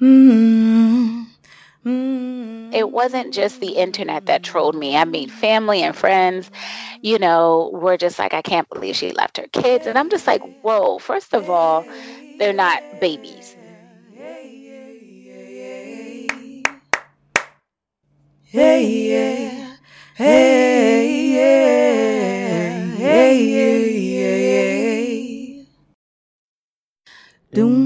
Mm-hmm. It wasn't just the internet that trolled me. I mean, family and friends, you know, were just like, I can't believe she left her kids. And I'm just like, whoa, first of all, they're not babies. Hey, yeah. Hey, yeah. Hey, yeah, yeah, Doom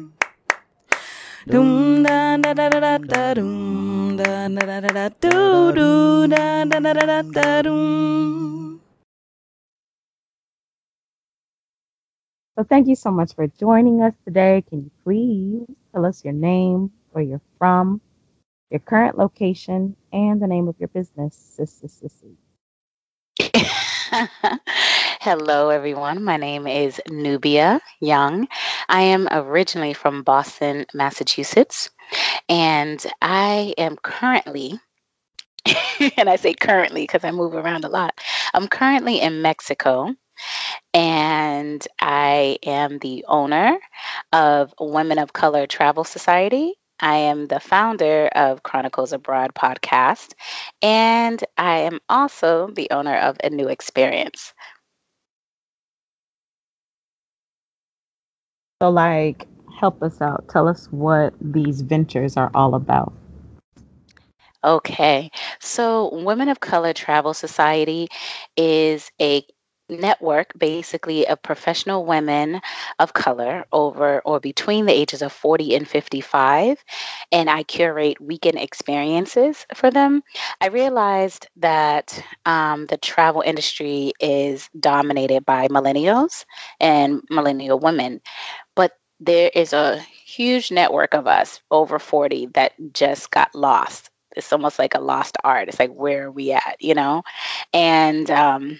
So thank you so much for joining us today. Can you please tell us your name, where you're from, your current location, and the name of your business, Sissy Sissy? Hello, everyone. My name is Nubia Young. I am originally from Boston, Massachusetts, and I am currently, and I say currently because I move around a lot, I'm currently in Mexico. And I am the owner of Women of Color Travel Society. I am the founder of Chronicles Abroad podcast, and I am also the owner of A New Experience. So, like, help us out. Tell us what these ventures are all about. Okay. So, Women of Color Travel Society is a network basically of professional women of color over or between the ages of 40 and 55 and i curate weekend experiences for them. I realized that um, the travel industry is dominated by millennials and millennial women but there is a huge network of us over 40 that just got lost. It's almost like a lost art. It's like where are we at you know? And um,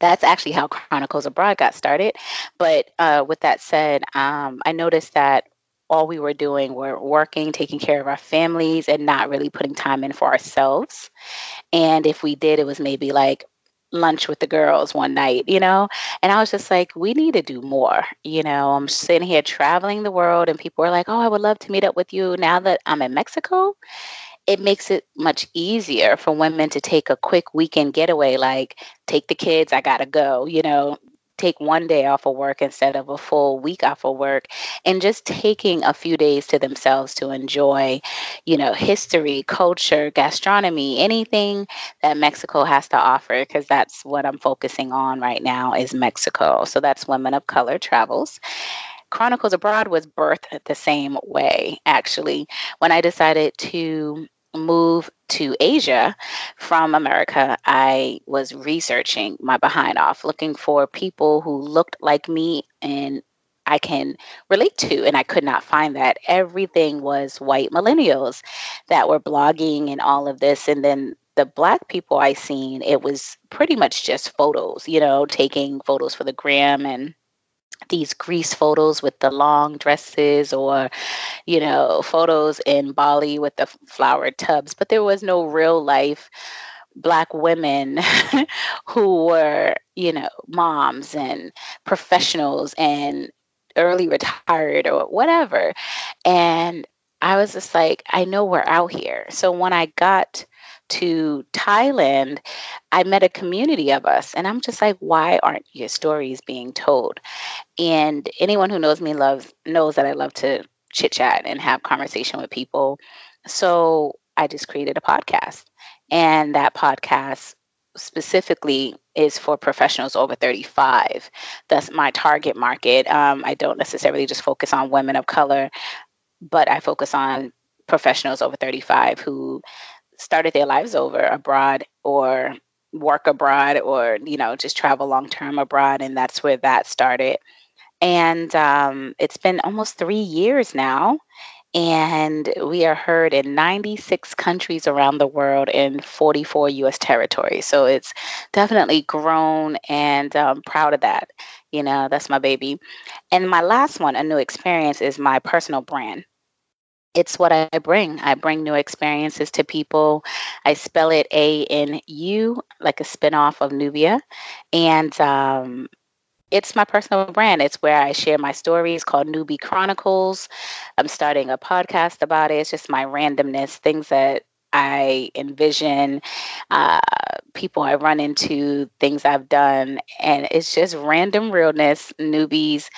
that's actually how Chronicles Abroad got started. But uh, with that said, um, I noticed that all we were doing were working, taking care of our families, and not really putting time in for ourselves. And if we did, it was maybe like lunch with the girls one night, you know? And I was just like, we need to do more. You know, I'm sitting here traveling the world, and people are like, oh, I would love to meet up with you now that I'm in Mexico it makes it much easier for women to take a quick weekend getaway, like take the kids, I gotta go, you know, take one day off of work instead of a full week off of work and just taking a few days to themselves to enjoy you know history culture gastronomy anything that mexico has to offer because that's what i'm focusing on right now is mexico. So that's women of color travels. Chronicles abroad was birthed the same way actually. When i decided to move to Asia from America, I was researching my behind off, looking for people who looked like me and I can relate to. And I could not find that. Everything was white millennials that were blogging and all of this. And then the black people I seen, it was pretty much just photos, you know, taking photos for the gram and these Greece photos with the long dresses or you know photos in bali with the flower tubs but there was no real life black women who were you know moms and professionals and early retired or whatever. And i was just like i know we're out here. So when i got to Thailand, I met a community of us. And I'm just like, why aren't your stories being told? And anyone who knows me loves knows that I love to chit chat and have conversation with people. So I just created a podcast. And that podcast specifically is for professionals over 35. That's my target market. Um, I don't necessarily just focus on women of color, but I focus on professionals over 35 who started their lives over abroad or work abroad or you know just travel long term abroad and that's where that started and um, it's been almost three years now and we are heard in 96 countries around the world in 44 US territories. So it's definitely grown and I'm um, proud of that. You know, that's my baby. And my last one, a new experience, is my personal brand it's what I bring. I bring new experiences to people. I spell it A N U, like a spinoff of Nubia. And um, it's my personal brand. It's where I share my stories called Newbie Chronicles. I'm starting a podcast about it. It's just my randomness, things that I envision, uh, people I run into, things I've done. And it's just random realness, newbies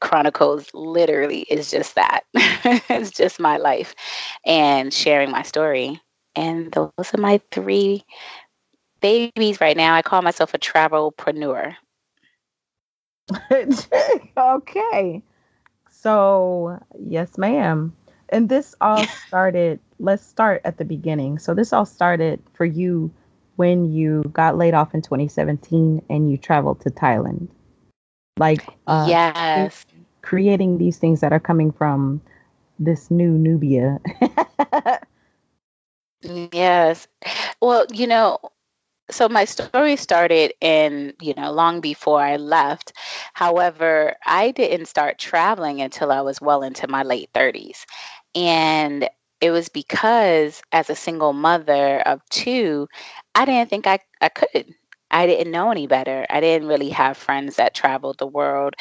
Chronicles literally is just that. it's just my life and sharing my story. And those are my three babies right now. I call myself a travelpreneur. okay. So, yes, ma'am. And this all started, let's start at the beginning. So, this all started for you when you got laid off in 2017 and you traveled to Thailand. Like, uh, yes, creating these things that are coming from this new Nubia. yes. Well, you know, so my story started in, you know, long before I left. However, I didn't start traveling until I was well into my late 30s. And it was because as a single mother of two, I didn't think I, I could. I didn't know any better. I didn't really have friends that traveled the world.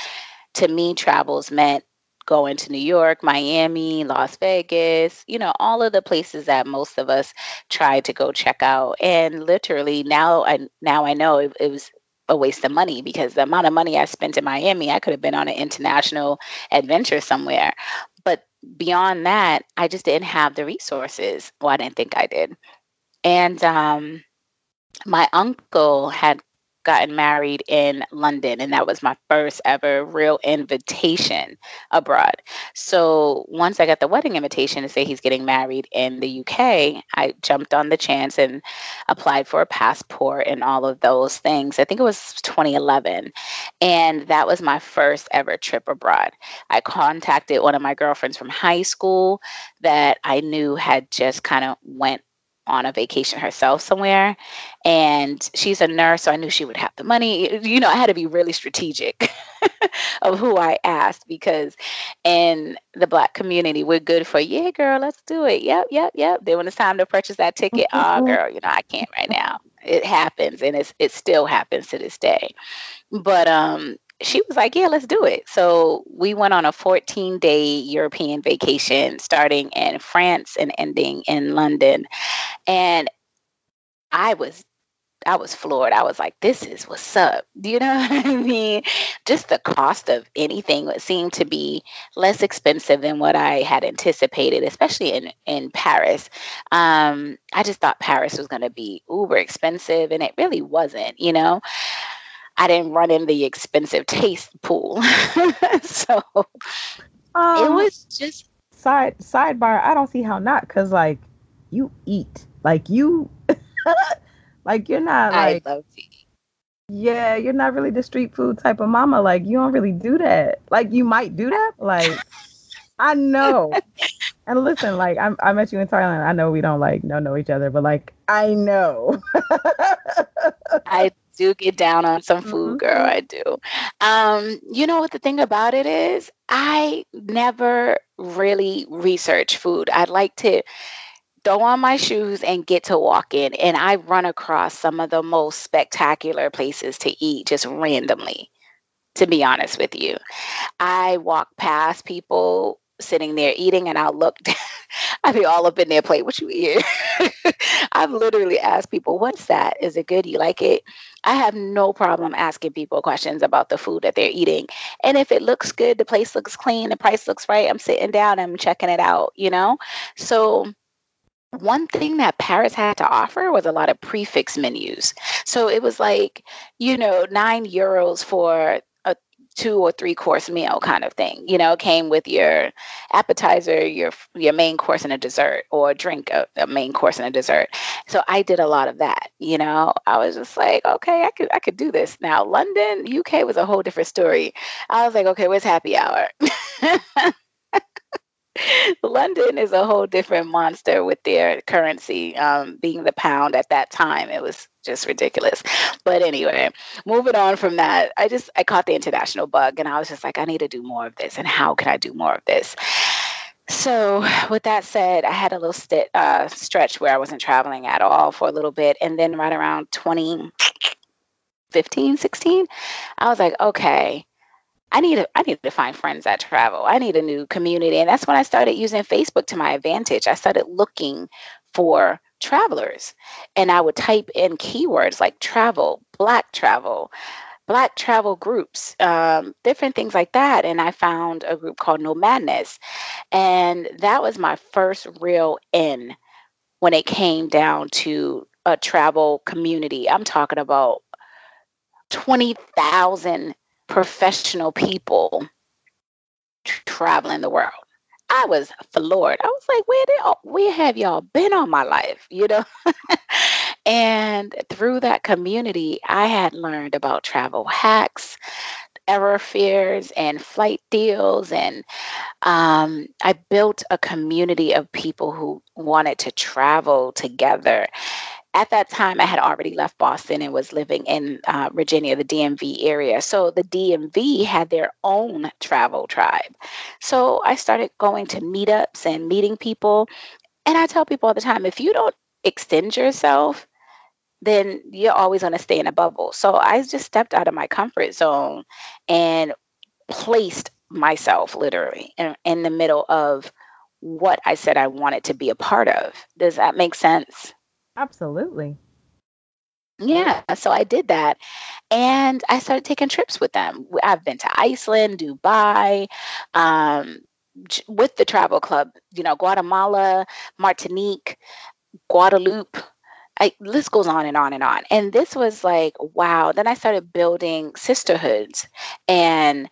To me, travels meant going to New York, Miami, Las Vegas, you know, all of the places that most of us tried to go check out. And literally now I now I know it, it was a waste of money because the amount of money I spent in Miami, I could have been on an international adventure somewhere. But beyond that, I just didn't have the resources. Well, I didn't think I did. And um, my uncle had gotten married in London, and that was my first ever real invitation abroad. So once I got the wedding invitation to say he's getting married in the UK, I jumped on the chance and applied for a passport and all of those things. I think it was 2011. And that was my first ever trip abroad. I contacted one of my girlfriends from high school that I knew had just kind of went on a vacation herself somewhere and she's a nurse so i knew she would have the money. You know i had to be really strategic of who i asked because in the black community we're good for yeah girl let's do it. Yep yep yep. Then when it's time to purchase that ticket oh mm-hmm. girl you know i can't right now. It happens and it's it still happens to this day. But um she was like, Yeah, let's do it. So we went on a 14 day European vacation starting in France and ending in London. And I was I was floored. I was like, this is what's up. Do you know what I mean? Just the cost of anything would seem to be less expensive than what I had anticipated, especially in, in Paris. Um, I just thought Paris was going to be uber expensive, and it really wasn't, you know? I didn't run in the expensive taste pool. so um, it was just side sidebar. I don't see how not because like you eat like you like you're not like I love to eat. Yeah, you're not really the street food type of mama. Like you don't really do that. Like you might do that. Like I know. and listen, like I'm, I met you in Thailand. I know we don't like know know each other, but like I know. I do get down on some food, girl. Mm-hmm. I do. Um, you know what the thing about it is? I never really research food. I like to throw on my shoes and get to walk in. And I run across some of the most spectacular places to eat just randomly, to be honest with you. I walk past people sitting there eating and I'll look down. I'd be all up in their plate. What you eat? I've literally asked people, what's that? Is it good? You like it? I have no problem asking people questions about the food that they're eating. And if it looks good, the place looks clean, the price looks right, I'm sitting down, I'm checking it out, you know? So one thing that Paris had to offer was a lot of prix fixe menus. So it was like, you know, nine euros for two or three course meal kind of thing. You know, came with your appetizer, your your main course and a dessert, or drink, a, a, main course and a dessert. So I did a lot of that. You know, I was just like, okay, I could I could do this. Now London, UK was a whole different story. I was like, okay, where's happy hour? London is a whole different monster with their currency um, being the pound at that time. It was just ridiculous. But anyway, moving on from that, I just I caught the international bug and I was just like, I need to do more of this. And how can I do more of this? So, with that said, I had a little st- uh, stretch where I wasn't traveling at all for a little bit. And then, right around 2015, 16, I was like, okay, I need to I need to find friends that travel. I need a new community. And that's when I started using Facebook to my advantage. I started looking for travelers and I would type in keywords like travel, black travel, black travel groups, um, different things like that. And I found a group called Nomadness. And that was my first real in when it came down to a travel community. I'm talking about 20,000 professional people traveling the world. I was floored. I was like, where did all, where have y'all been all my life? You know? and through that community, I had learned about travel hacks, error fares, and flight deals. And um, I built a community of people who wanted to travel together at that time, I had already left Boston and was living in uh, Virginia, the DMV area. So the DMV had their own travel tribe. So I started going to meetups and meeting people. And I tell people all the time if you don't extend yourself, then you're always going to stay in a bubble. So I just stepped out of my comfort zone and placed myself literally in, in the middle of what I said I wanted to be a part of. Does that make sense? Absolutely. Yeah, so I did that and I started taking trips with them. I've been to Iceland, Dubai, um, with the travel club, you know, Guatemala, Martinique, Guadeloupe. I, list goes on and on and on. And this was like, wow. Then I started building sisterhoods and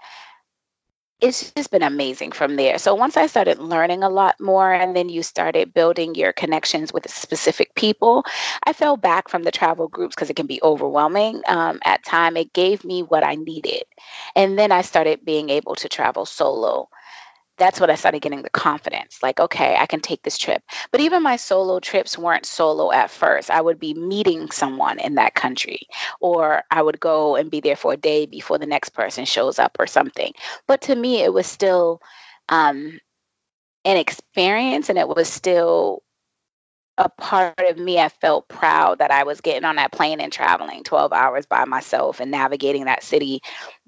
it's just been amazing from there. So once I started learning a lot more and then you started building your connections with specific people, I fell back from the travel groups because it can be overwhelming um, at time. It gave me what I needed. And then I started being able to travel solo that's when I started getting the confidence like, okay, I can take this trip. But even my solo trips weren't solo at first. I would be meeting someone in that country, or I would go and be there for a day before the next person shows up or something. But to me, it was still um, an experience and it was still a part of me, I felt proud that I was getting on that plane and traveling 12 hours by myself and navigating that city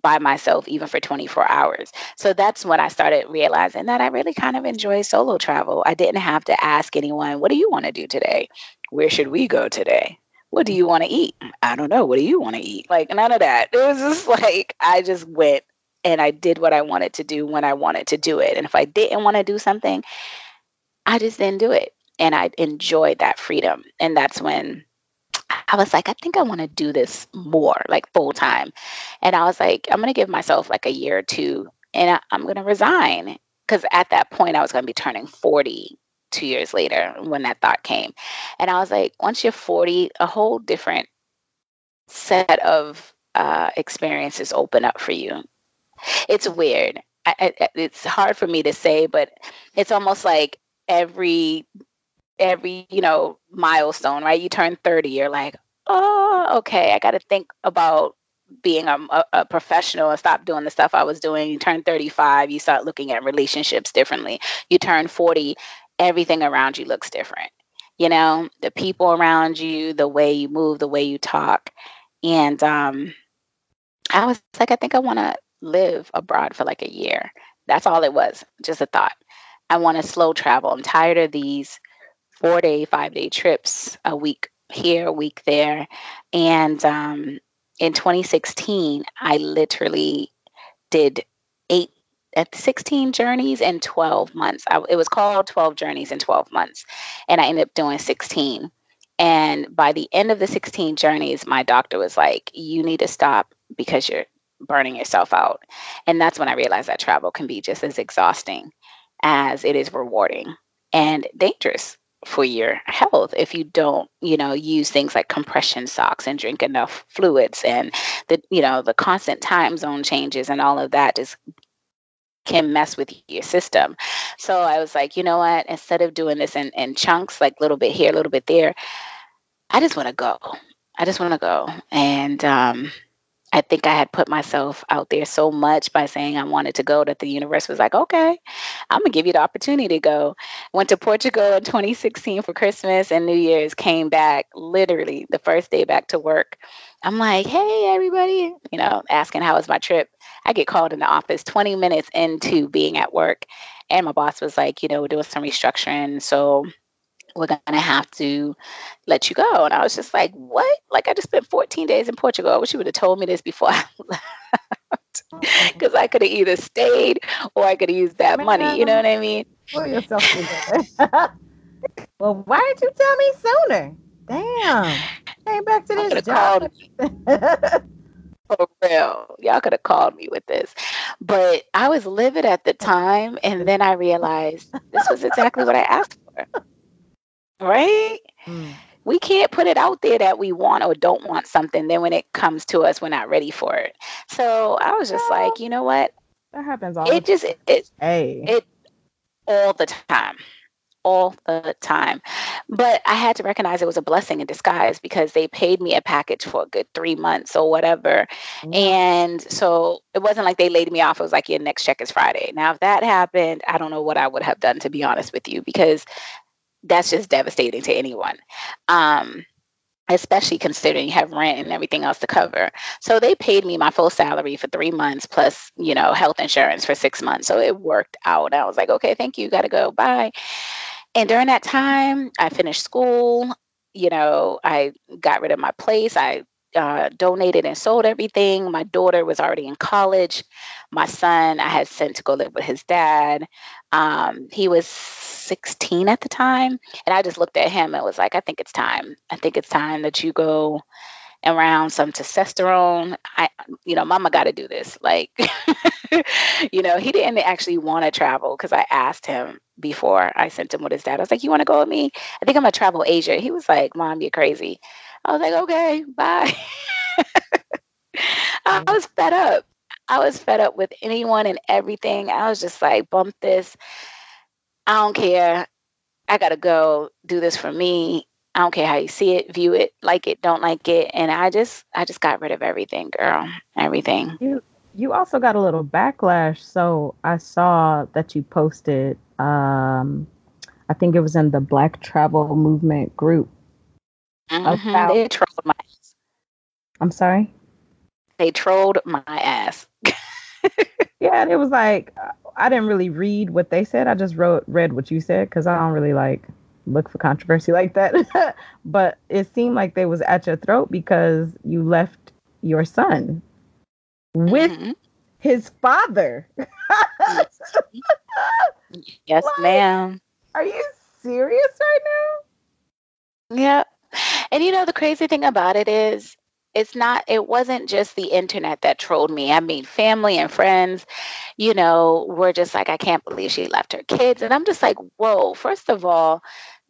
by myself, even for 24 hours. So that's when I started realizing that I really kind of enjoy solo travel. I didn't have to ask anyone, What do you want to do today? Where should we go today? What do you want to eat? I don't know. What do you want to eat? Like, none of that. It was just like, I just went and I did what I wanted to do when I wanted to do it. And if I didn't want to do something, I just didn't do it and I enjoyed that freedom. And that's when I was like, I think I want to do this more, like full time. And I was like, I'm going to give myself like a year or two and I, am going to resign. Because at that point, I was going to be turning 40 two years later when that thought came. And I was like, once you're 40, a whole different set of uh, experiences open up for you. It's weird. I, I, it's hard for me to say, but it's almost like every every you know milestone right? You turn 30 you're like oh okay i got to think about being a, a, professional and stop doing the stuff i was doing. You turn 35 you start looking at relationships differently. You turn 40 everything around you looks different you know? The people around you the way you move the way you talk and um i was like i think i want to live abroad for like a year. That's all it was just a thought. I want to slow travel. I'm tired of these four day, five day trips a week here, a week there. And um, in 2016, I literally did eight at 16 journeys in 12 months. I, it was called 12 journeys in 12 months. And I ended up doing 16. And by the end of the 16 journeys, my doctor was like, You need to stop because you're burning yourself out. And that's when I realized that travel can be just as exhausting as it is rewarding and dangerous for your health if you don't you know use things like compression socks and drink enough fluids and the you know the constant time zone changes and all of that just can mess with your system. So I was like, you know what? Instead of doing this in, in chunks, like a little bit here, a little bit there, I just want to go. I just want to go. And um, I think I had put myself out there so much by saying I wanted to go that the universe was like, okay, I'm gonna give you the opportunity to go. Went to Portugal in 2016 for Christmas and New Year's, came back literally the first day back to work. I'm like, hey, everybody, you know, asking how was my trip. I get called in the office 20 minutes into being at work. And my boss was like, you know, we're doing some restructuring. So we're going to have to let you go. And I was just like, what? Like, I just spent 14 days in Portugal. I wish you would have told me this before I left. Mm-hmm. Because I could have either stayed or I could have used that money. You know what I mean? Pull yourself together. well, why didn't you tell me sooner? Damn. Came back to this job. For real. Y'all could have called me with this. But I was livid at the time. And then I realized this was exactly what I asked for right? Mm. We can't put it out there that we want or don't want something. Then when it comes to us, we're not ready for it. So I was just like, you know what? That happens all. It just it, it hey it all the time all the time. But I had to recognize it was a blessing in disguise because they paid me a package for a good three months or whatever. Mm-hmm. And so it wasn't like they laid me off. It was like your next check is Friday. Now, if that happened, I don't know what I would have done, to be honest with you, because that's just devastating to anyone. Um, especially considering you have rent and everything else to cover. So they paid me my full salary for three months plus, you know, health insurance for six months. So it worked out. I was like, okay, thank you, gotta go. Bye. And during that time, I finished school. You know, I got rid of my place. I uh, donated and sold everything. My daughter was already in college. My son, I had sent to go live with his dad. Um, he was 16 at the time. And I just looked at him and was like, I think it's time. I think it's time that you go around some testosterone. I, you know, mama got to do this. Like, you know, he didn't actually want to travel because I asked him before I sent him with his dad. I was like, You want to go with me? I think I'm going to travel Asia. He was like, Mom, you're crazy. I was like, Okay, bye. I was fed up. I was fed up with anyone and everything. I was just like, bump this. I don't care. I gotta go do this for me. I don't care how you see it, view it, like it, don't like it. And I just I just got rid of everything, girl. Everything. You you also got a little backlash. So I saw that you posted um I think it was in the Black Travel Movement group. Mm-hmm. About, they trolled my ass. I'm sorry? They trolled my ass. yeah, and it was like I didn't really read what they said. I just wrote read what you said because I don't really like look for controversy like that. but it seemed like they was at your throat because you left your son with mm-hmm. his father. yes, like, ma'am. Are you serious right now? Yeah. And you know the crazy thing about it is it's not it wasn't just the internet that trolled me. I mean family and friends you know were just like i can't believe she left her kids. And i'm just like whoa first of all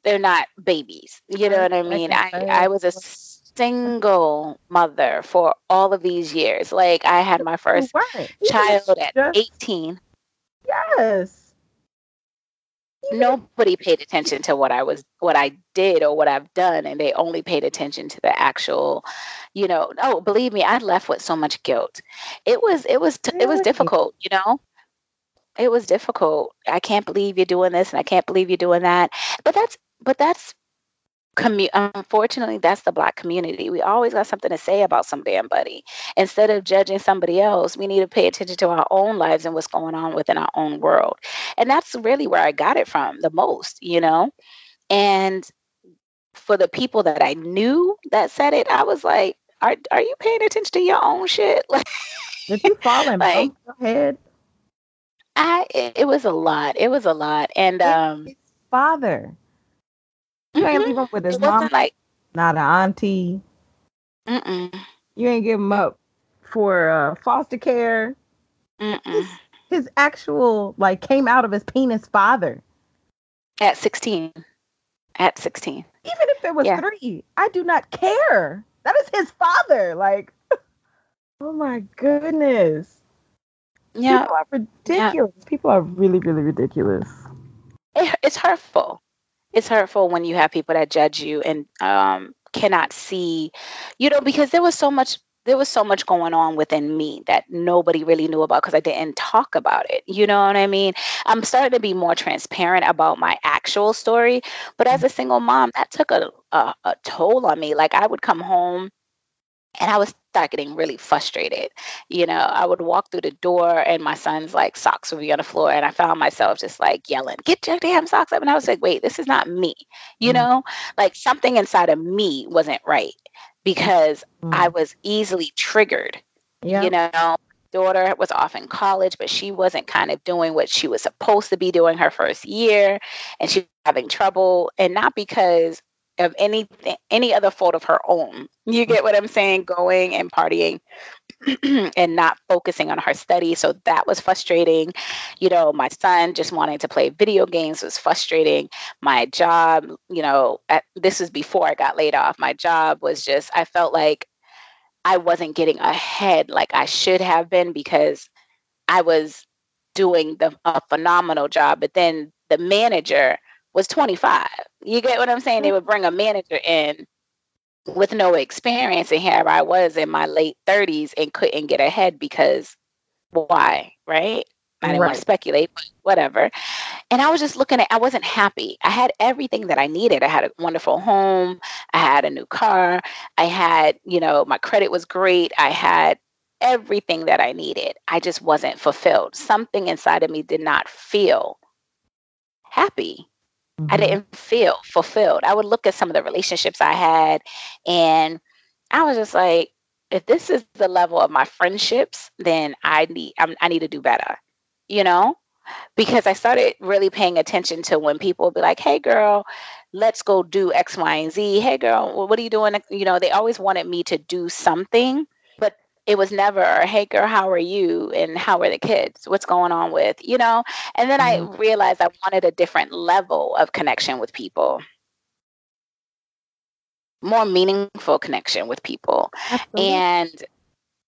they're not babies. You know what i mean? i i was a single mother for all of these years. Like i had my first child at 18 yes nobody paid attention to what I was what I did or what I've done and they only paid attention to the actual you know oh believe me I left with so much guilt. It was it was t- it was difficult you know? It was difficult. I can't believe you're doing this and I can't believe you're doing that. But that's but that's commu- unfortunately that's the black community we always got something to say about some damn buddy instead of judging somebody else we need to pay attention to our own lives and what's going on within our own world and that's really where i got it from the most you know and for the people that i knew that said it i was like are, are you paying attention to your own shit like did you fall in like, your head I it, it was a lot. It was a lot. And um father. You mm-hmm. ain't leave him with his mom, like not an auntie. Mm-mm. You ain't give him up for uh, foster care. His, his actual like came out of his penis father at sixteen. At sixteen, even if it was yeah. three, I do not care. That is his father. Like, oh my goodness. Yeah. People are ridiculous. Yeah. People are really, really ridiculous. It, it's hurtful. It's hurtful when you have people that judge you and um, cannot see, you know, because there was so much there was so much going on within me that nobody really knew about because I didn't talk about it. You know what I mean? I'm starting to be more transparent about my actual story. But as a single mom, that took a, a, a toll on me. Like I would come home and I would start getting really frustrated. You know, I would walk through the door and my son's like socks would be on the floor, and I found myself just like yelling, "Get your damn socks up!" And I was like, "Wait, this is not me." You mm know, like something inside of me wasn't right because mm. I was easily triggered. Yeah. You know, daughter was off in college, but she wasn't kind of doing what she was supposed to be doing her first year, and she was having trouble, and not because of any any other fault of her own. You get what I'm saying? Going and partying and not focusing on her study. So that was frustrating. You know, my son just wanting to play video games was frustrating. My job, you know, at, this was before I got laid off. My job was just, I felt like I wasn't getting ahead like I should have been because I was doing the, a phenomenal job. But then the manager was 25. You get what I'm saying? They mm. would bring a manager in with no experience and here I was in my late 30s and couldn't get ahead because why, right? I didn't right. want to speculate, but whatever. And I was just looking at I wasn't happy. I had everything that I needed. I had a wonderful home, I had a new car, I had, you know, my credit was great. I had everything that I needed. I just wasn't fulfilled. Something inside of me did not feel happy. Mm-hmm. I didn't feel fulfilled. I would look at some of the relationships I had and I was just like, if this is the level of my friendships, then I need I'm, i need to do better, you know, because I started really paying attention to when people would be like, "Hey, girl, let's go do X, Y, and Z." Hey, girl, what are you doing? You know, they always wanted me to do something, it was never, hey girl, how are you? And how are the kids? What's going on with, you know? And then mm-hmm. I realized I wanted a different level of connection with people. More meaningful connection with people. Absolutely. And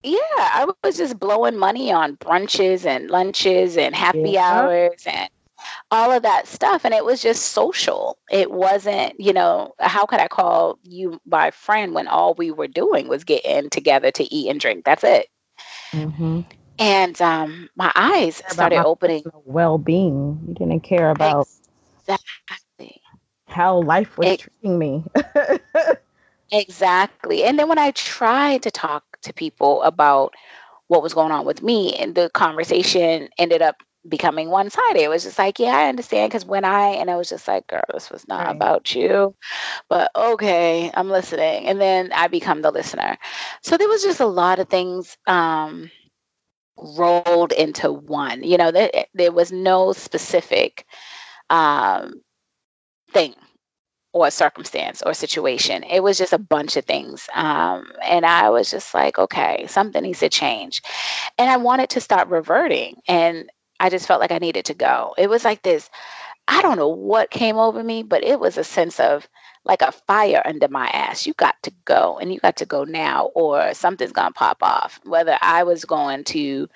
yeah, I was just blowing money on brunches and lunches and happy yeah. hours and all of that stuff and it was just social. It wasn't you know how could i call you my friend when all we were doing was getting together to eat and drink? That's it. Mm-hmm. and um, my eyes started opening well-being. You didn't care about exactly. how life was it, treating me. Exactly. And then when i tried to talk to people about what was going on with me and the conversation ended up becoming one sided. It was just like, yeah, I understand. Because when I, and I was just like, girl, this was not right. about you, but okay, I'm listening. And then I become the listener. So there was just a lot of things um, rolled into one. You know, there, there was no specific um, thing or circumstance or situation. It was just a bunch of things. Um, and I was just like, okay, something needs to change. And I wanted to start reverting. And I just felt like I needed to go. It was like this, I don't know what came over me, but it was a sense of like a fire under my ass. You got to go and you got to go now, or something's gonna pop off. Whether I was going to,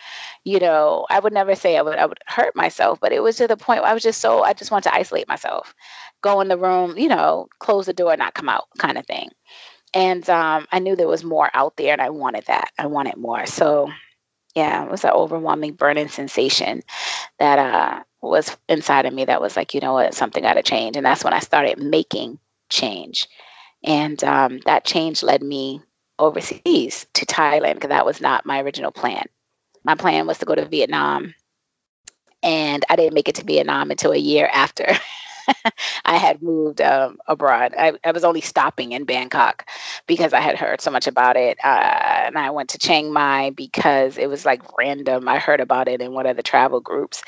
you know, I would never say I would I would hurt myself, but it was to the point where I was just so I just want to isolate myself, go in the room, you know, close the door, not come out, kind of thing. And um, I knew there was more out there, and I wanted that. I wanted more. So yeah, it was an overwhelming burning sensation that uh, was inside of me that was like, you know what, something got to change. And that's when I started making change. And um, that change led me overseas to Thailand because that was not my original plan. My plan was to go to Vietnam. And I didn't make it to Vietnam until a year after I had moved um, abroad. I, I, was only stopping in Bangkok because I had heard so much about it. Uh, and I went to Chiang Mai because it was like random. I heard about it in one of the travel groups.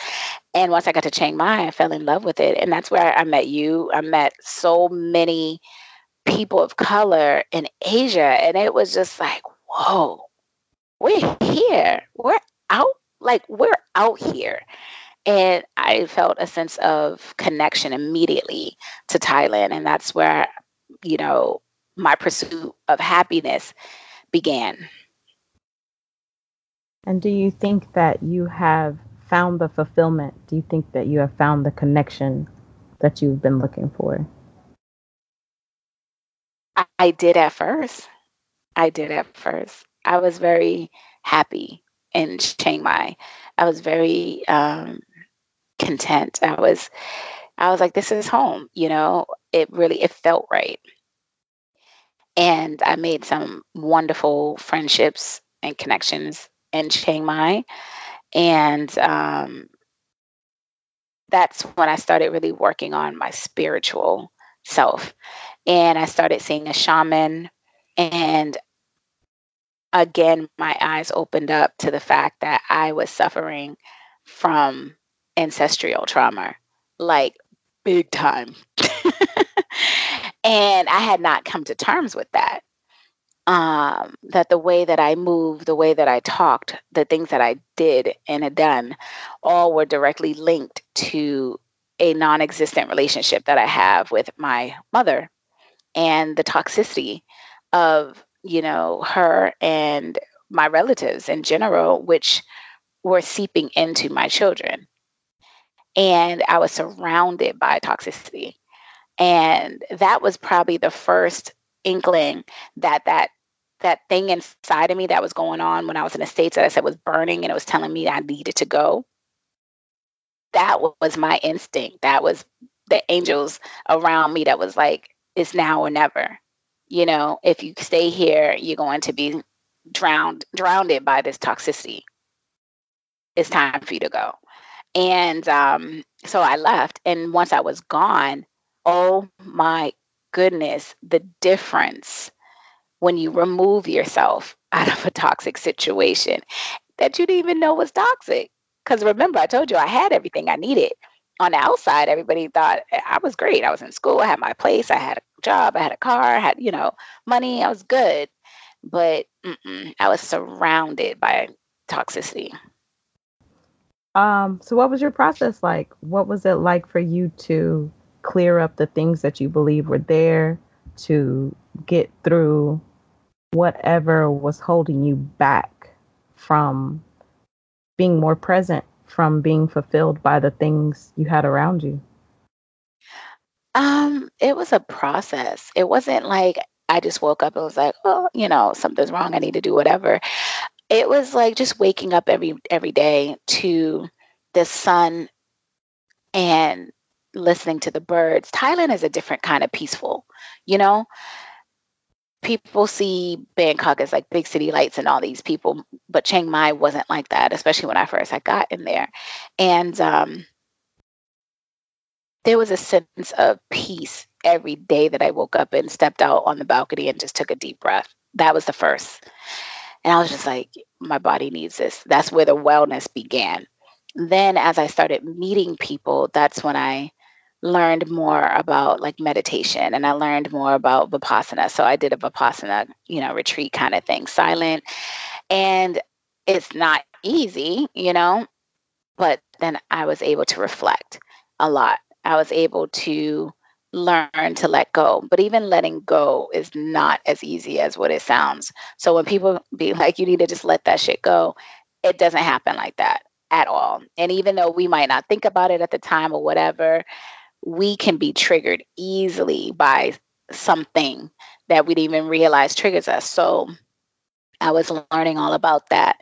And once I got to Chiang Mai, I fell in love with it. And that's where I met you. I met so many people of color in Asia. And it was just like, whoa, we're here. We're out. Like, we're out here. And I felt a sense of connection immediately to Thailand. And that's where, you know, my pursuit of happiness began. And do you think that you have found the fulfillment? Do you think that you have found the connection that you've been looking for? I, I did at first. I did at first. I was very happy in Chiang Mai. I was very um, content. I was, I was like, this is home. You know, it really, it felt right. And I made some wonderful friendships and connections in Chiang Mai. And um, that's when I started really working on my spiritual self. And I started seeing a shaman. And again, my eyes opened up to the fact that I was suffering from ancestral trauma, like big time. and I had not come to terms with that um, that the way that I moved, the way that I talked, the things that I did and had done, all were directly linked to a non existent relationship that I have with my mother and the toxicity of, you know, her and my relatives in general, which were seeping into my children. And I was surrounded by toxicity. And that was probably the first inkling that that that thing inside of me that was going on when I was in the States that I said was burning and it was telling me I needed to go. That was my instinct. That was the angels around me that was like, it's now or never. You know, if you stay here, you're going to be drowned, drowned by this toxicity. It's time for you to go. And um, so I left. And once I was gone, oh my goodness, the difference when you remove yourself out of a toxic situation that you didn't even know was toxic. Because remember, I told you I had everything I needed. On the outside, everybody thought I was great. I was in school, I had my place, I had a job, I had a car, I had, you know, money, I was good. But I was surrounded by toxicity. Um, so what was your process like? What was it like for you to clear up the things that you believe were there, to get through whatever was holding you back from being more present, from being fulfilled by the things you had around you? Um, it was a process. It wasn't like I just woke up and was like, oh, you know, something's wrong. I need to do whatever. It was like just waking up every every day to the sun and listening to the birds. Thailand is a different kind of peaceful, you know people see Bangkok as like big city lights and all these people, but Chiang Mai wasn't like that, especially when I first I got in there. And um, there was a sense of peace every day that I woke up and stepped out on the balcony and just took a deep breath. That was the first. And I was just like, my body needs this. That's where the wellness began. Then, as I started meeting people, that's when I learned more about like meditation and I learned more about Vipassana. So I did a Vipassana, you know, retreat kind of thing, silent. And it's not easy, you know, but then I was able to reflect a lot. I was able to learn to let go. But even letting go is not as easy as what it sounds. So when people be like, you need to just let that shit go, it doesn't happen like that at all. And even though we might not think about it at the time or whatever, we can be triggered easily by something that we didn't even realize triggers us. So I was learning all about that.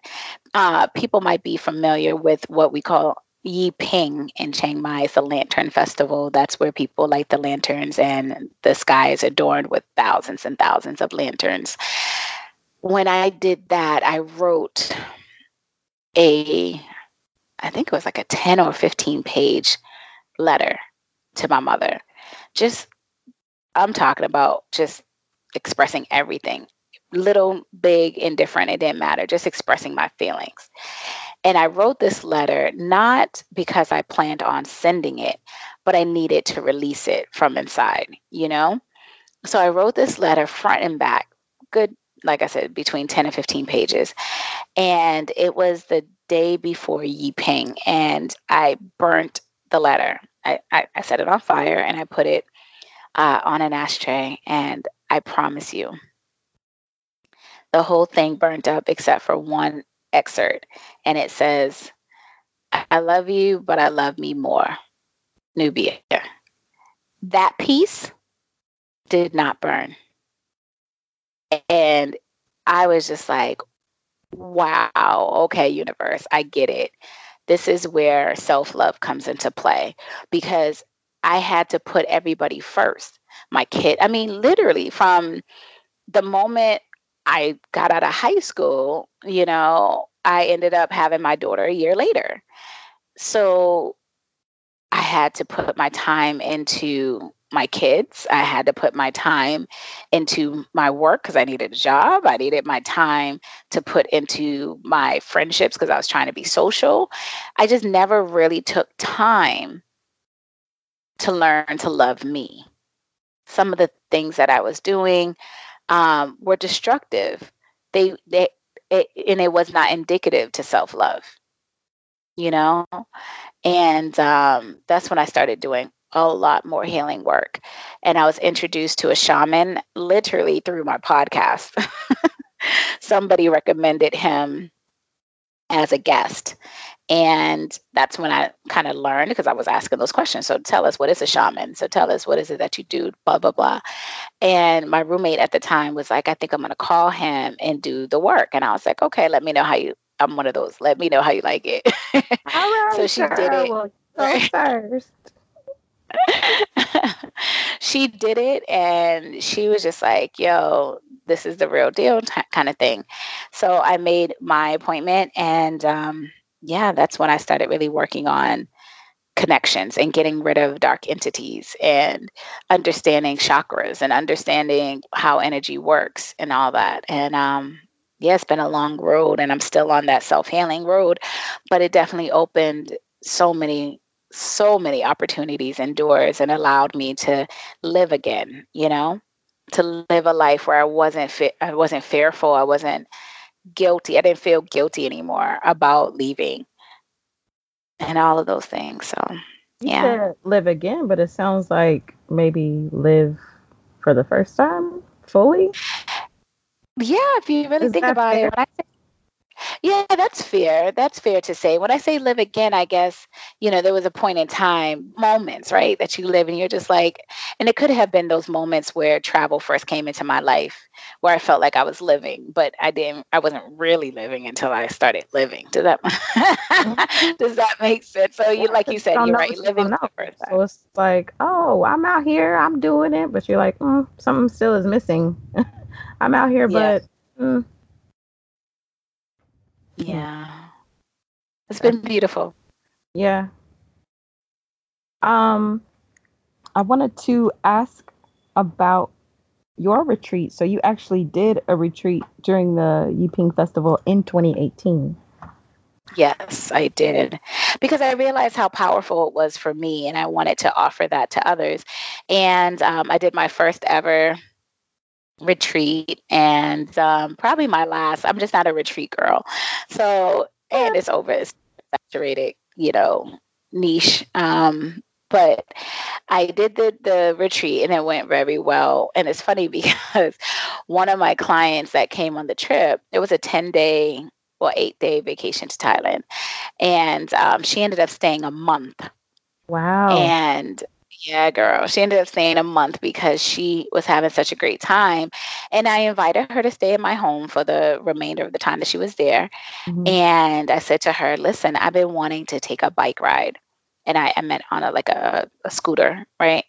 Uh, people might be familiar with what we call Yi Ping in Chiang Mai. It's a lantern festival. That's where people light the lanterns and the sky is adorned with thousands and thousands of lanterns. When I did that, I wrote a, I think it was like a 10 or 15 page letter to my mother. Just, I'm talking about just expressing everything little, big, indifferent, it didn't matter, just expressing my feelings. And I wrote this letter not because I planned on sending it, but I needed to release it from inside, you know? So I wrote this letter front and back, good, like I said, between 10 and 15 pages. And it was the day before Yi Ping, and I burnt the letter. I, I, I set it on fire and I put it uh, on an ashtray. And I promise you, the whole thing burnt up except for one excerpt, and it says, I love you, but I love me more. Nubia. That piece did not burn. And I was just like, wow, okay, universe, I get it. This is where self love comes into play because I had to put everybody first. My kid, I mean, literally from the moment I got out of high school, you know, I ended up having my daughter a year later. So I had to put my time into my kids. I had to put my time into my work because I needed a job. I needed my time to put into my friendships because I was trying to be social. I just never really took time to learn to love me. Some of the things that I was doing um, were destructive. They, they, it, and it was not indicative to self love, you know? And um, that's when I started doing a lot more healing work. And I was introduced to a shaman literally through my podcast. Somebody recommended him as a guest. And that's when I kind of learned because I was asking those questions. So tell us, what is a shaman? So tell us, what is it that you do? Blah, blah, blah. And my roommate at the time was like, I think I'm going to call him and do the work. And I was like, okay, let me know how you, I'm one of those. Let me know how you like it. All right. so she did it. Well, first. she did it and she was just like, yo, this is the real deal t- kind of thing. So I made my appointment and um, yeah, that's when I started really working on connections and getting rid of dark entities and understanding chakras and understanding how energy works and all that. And um, yeah, it's been a long road and I'm still on that self healing road, but it definitely opened so many so many opportunities and doors and allowed me to live again, you know, to live a life where I wasn't fit, I wasn't fearful, I wasn't guilty. I didn't feel guilty anymore about leaving and all of those things. So, yeah. live again, but it sounds like maybe live for the first time fully. Yeah, if you really Is think about fair? it, when I say yeah, that's fair. That's fair to say. When I say live again, I guess, you know, there was a point in time, moments, right, that you live and you're just like, and it could have been those moments where travel first came into my life where I felt like I was living, but I didn't, I wasn't really living until I started living. Does that, does that make sense? So you, like you said, you're right, living for first time. So it's like, oh, I'm out here, I'm doing it, but you're like, mm, something still is missing. I'm out here, yeah. but mm, yeah. It's been beautiful. Yeah. Um I wanted to ask about your retreat. So you actually did a retreat during the Yi Peng Festival in 2018. Yes, I did. Because I realized how powerful it was for me, and I wanted to offer that to others. And um, I did my first ever retreat and um, probably my last. I'm just not a retreat girl. So, and it's over, it's saturated, you know, niche. Um, but I did the, the retreat and it went very well. And it's funny because one of my clients that came on the trip, it was a 10 day or eight day vacation to Thailand. And um, she ended up staying a month. Wow. And yeah, girl. She ended up staying a month because she was having such a great time. And I invited her to stay in my home for the remainder of the time that she was there. Mm-hmm. And I said to her, listen, I've been wanting to take a bike ride. And I, I meant on a like a, a scooter, right?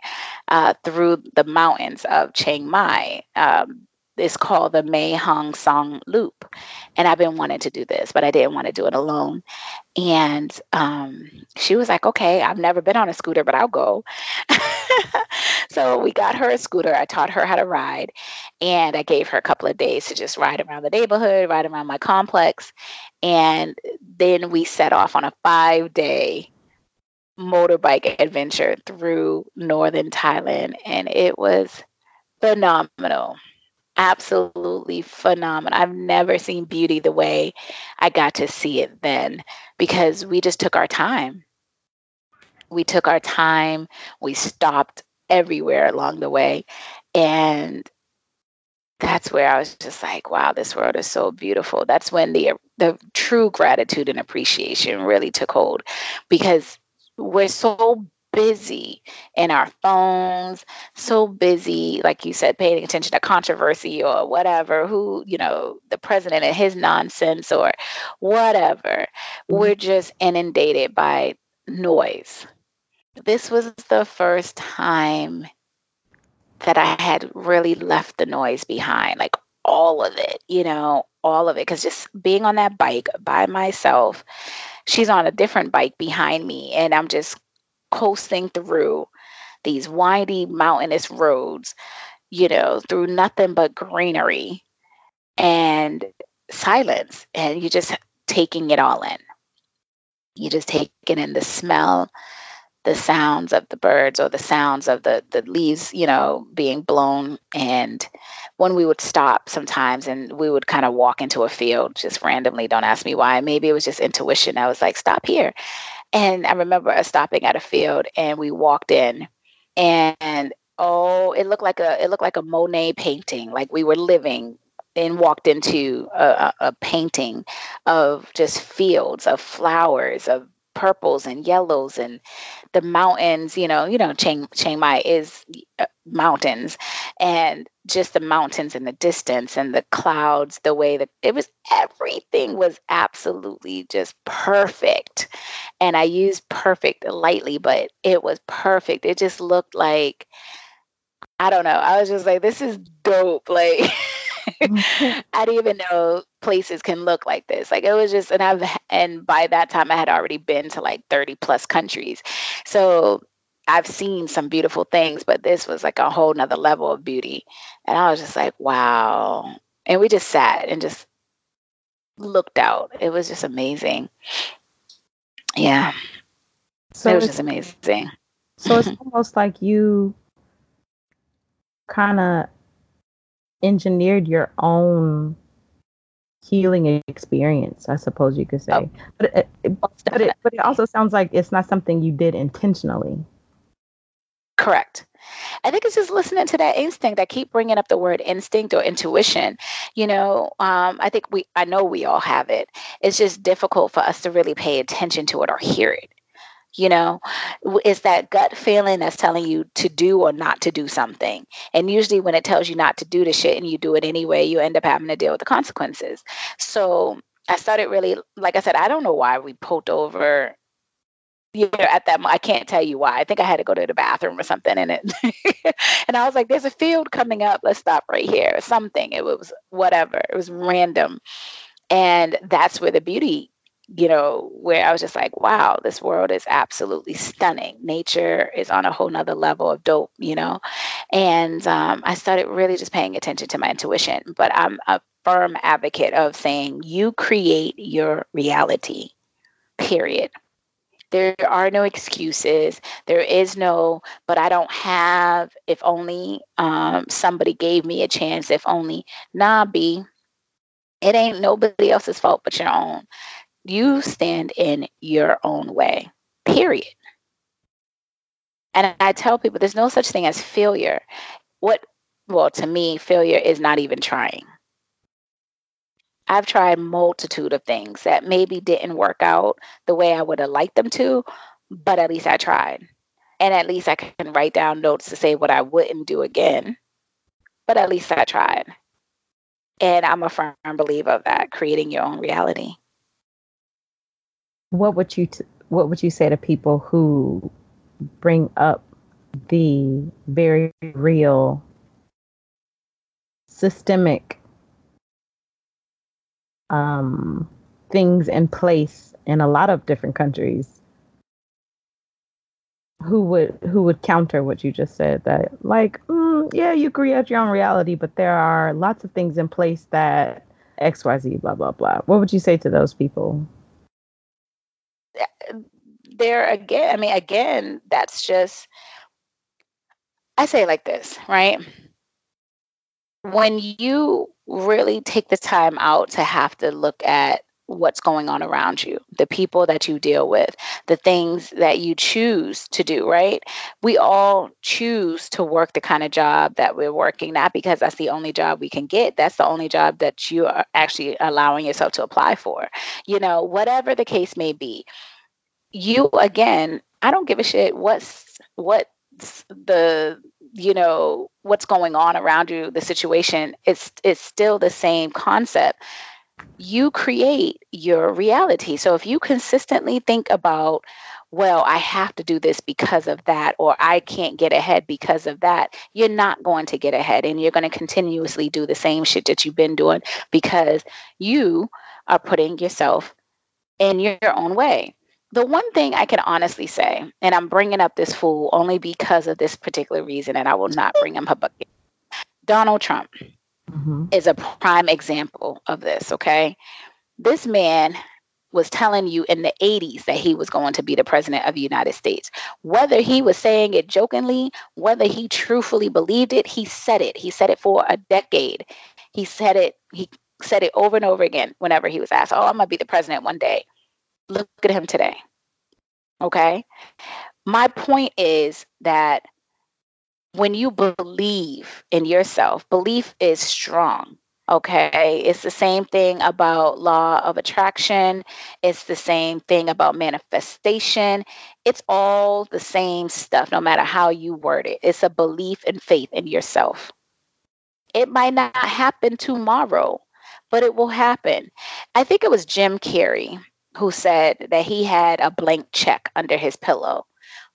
Uh, through the mountains of Chiang Mai. Um, it's called the Mae Hong Son Loop. And I've been wanting to do this, but I didn't want to do it alone. And um, she was like, okay, I've never been on a scooter, but I'll go. so we got her a scooter. I taught her how to ride. And I gave her a couple of days to just ride around the neighborhood, ride around my complex. And then we set off on a five day motorbike adventure through northern Thailand. And it was phenomenal absolutely phenomenal. I've never seen beauty the way I got to see it then because we just took our time. We took our time, we stopped everywhere along the way. And that's where I was just like, wow, this world is so beautiful. That's when the the true gratitude and appreciation really took hold because we're so busy in our phones, so busy, like you said, paying attention to controversy or whatever, who, you know, the president and his nonsense or whatever. Mm-hmm. We're just inundated by noise. This was the first time that I had really left the noise behind, like all of it, you know, all of it. Because just being on that bike by myself, she's on a different bike behind me, and I'm just coasting through these windy mountainous roads, you know, through nothing but greenery and silence. And you're just taking it all in. You just taking in the smell, the sounds of the birds or the sounds of the the leaves, you know, being blown. And when we would stop sometimes and we would kind of walk into a field just randomly, don't ask me why. Maybe it was just intuition. I was like, stop here. And I remember us stopping at a field and we walked in and oh, it looked like a it looked like a Monet painting. Like we were living and walked into a, a, painting of just fields of flowers of purples and yellows and the mountains you know you know chiang, chiang mai is uh, mountains and just the mountains in the distance and the clouds the way that it was everything was absolutely just perfect and i use perfect lightly but it was perfect it just looked like i don't know i was just like this is dope like mm-hmm. I didn't even know places can look like this. Like it was just, and I've, and by that time I had already been to like 30 plus countries. So I've seen some beautiful things, but this was like a whole nother level of beauty. And I was just like, wow. And we just sat and just looked out. It was just amazing. Yeah. So it was just amazing. So it's almost like you kind of engineered your own healing experience, I suppose you could say. Oh, but, it, but, it, but it also sounds like it's not something you did intentionally. Correct. I think it's just listening to that instinct. I keep bringing up the word instinct or intuition. You know, um, I think we, I know we all have it. It's just difficult for us to really pay attention to it or hear it you know it's that gut feeling that's telling you to do or not to do something and usually when it tells you not to do the shit and you do it anyway you end up having to deal with the consequences so i started really like i said i don't know why we poked over you know, at that I can't tell you why. I think I had to go to the bathroom or something in it. and I was like, there's a field coming up. Let's stop right here something. It was whatever. It was random. And that's where the beauty you know, where I was just like, wow, this world is absolutely stunning. Nature is on a whole nother level of dope, you know? And um, I started really just paying attention to my intuition. But I'm a firm advocate of saying you create your reality, period. There are no excuses. There is no, but I don't have, if only um, somebody gave me a chance, if only, nah, B, it ain't nobody else's fault but your own you stand in your own way, period. And I tell people there's no such thing as failure. What, well, to me, failure is not even trying. I've tried multitude of things that maybe didn't work out the way I would have liked them to, but at least I tried. And at least I can write down notes to say what I wouldn't do again, but at least I tried. And I'm a firm believer of that, creating your own reality what would you t- what would you say to people who bring up the very real systemic um, things in place in a lot of different countries who would who would counter what you just said that like mm, yeah you create your own reality but there are lots of things in place that xyz blah blah blah what would you say to those people there again, I mean, again, that's just, I say like this, right? When you really take the time out to have to look at what's going on around you, the people that you deal with, the things that you choose to do, right? We all choose to work the kind of job that we're working, not because that's the only job we can get. That's the only job that you are actually allowing yourself to apply for. You know, whatever the case may be. You again, I don't give a shit what's what the you know what's going on around you the situation it's it's still the same concept you create your reality. So if you consistently think about, well, I have to do this because of that, or I can't get ahead because of that, you're not going to get ahead and you're going to continuously do the same shit that you've been doing because you are putting yourself in your own way. The one thing I can honestly say, and I'm bringing up this fool only because of this particular reason, and I will not bring him up again. Donald Trump mm-hmm. is a prime example of this. Okay. This man was telling you in the 80s that he was going to be the president of the United States. Whether he was saying it jokingly, whether he truthfully believed it, he said it. He said it for a decade. He said it, he said it over and over again whenever he was asked, Oh, I'm going to be the president one day. Look at him today. Okay. My point is that when you believe in yourself, belief is strong. Okay. It's the same thing about law of attraction. It's the same thing about manifestation. It's all the same stuff, no matter how you word it. It's a belief and faith in yourself. It might not happen tomorrow, but it will happen. I think it was Jim Carrey who said that he had a blank check under his pillow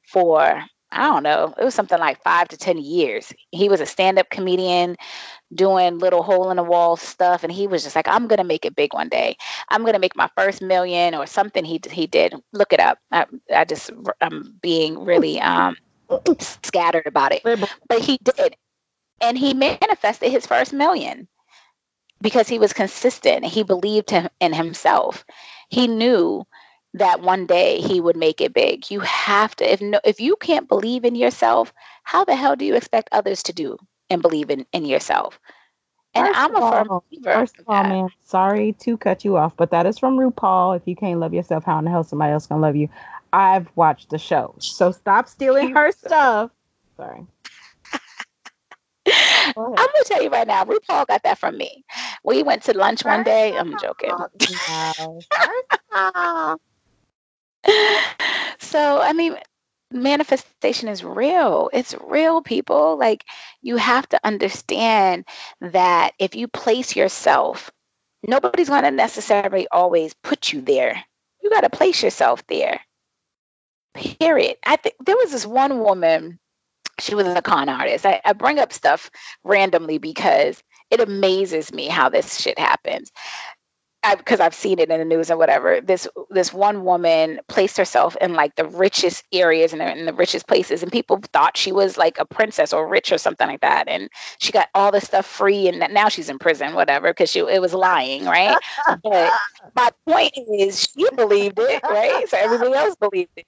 for I don't know, it was something like five to 10 years. He was a stand up comedian doing little hole in the wall stuff. And he was just like, I'm going to make it big one day. I'm going to make my first million or something he, he did. Look it up. I, I just, I'm being really um, scattered about it. But he did. And he manifested his first million because he was consistent. He believed in himself. He knew that one day he would make it big. You have to if no if you can't believe in yourself, how the hell do you expect others to do and believe in, in yourself? And first I'm a firm believer. First of all, man, sorry to cut you off, but that is from RuPaul. If you can't love yourself, how in the hell somebody else gonna love you? I've watched the show, so stop stealing her stuff. Sorry. I'm gonna tell you right now, RuPaul got that from me. We went to lunch one day. I'm joking. so, I mean, manifestation is real. It's real, people. Like, you have to understand that if you place yourself, nobody's going to necessarily always put you there. You got to place yourself there. Period. I think there was this one woman, she was a con artist. I, I bring up stuff randomly because it amazes me how this shit happens because I've seen it in the news and whatever. This this one woman placed herself in like the richest areas and in, the richest places, and people thought she was like a princess or rich or something like that. And she got all this stuff free, and now she's in prison, whatever, because she it was lying, right? but my point is, she believed it, right? So everybody else believed it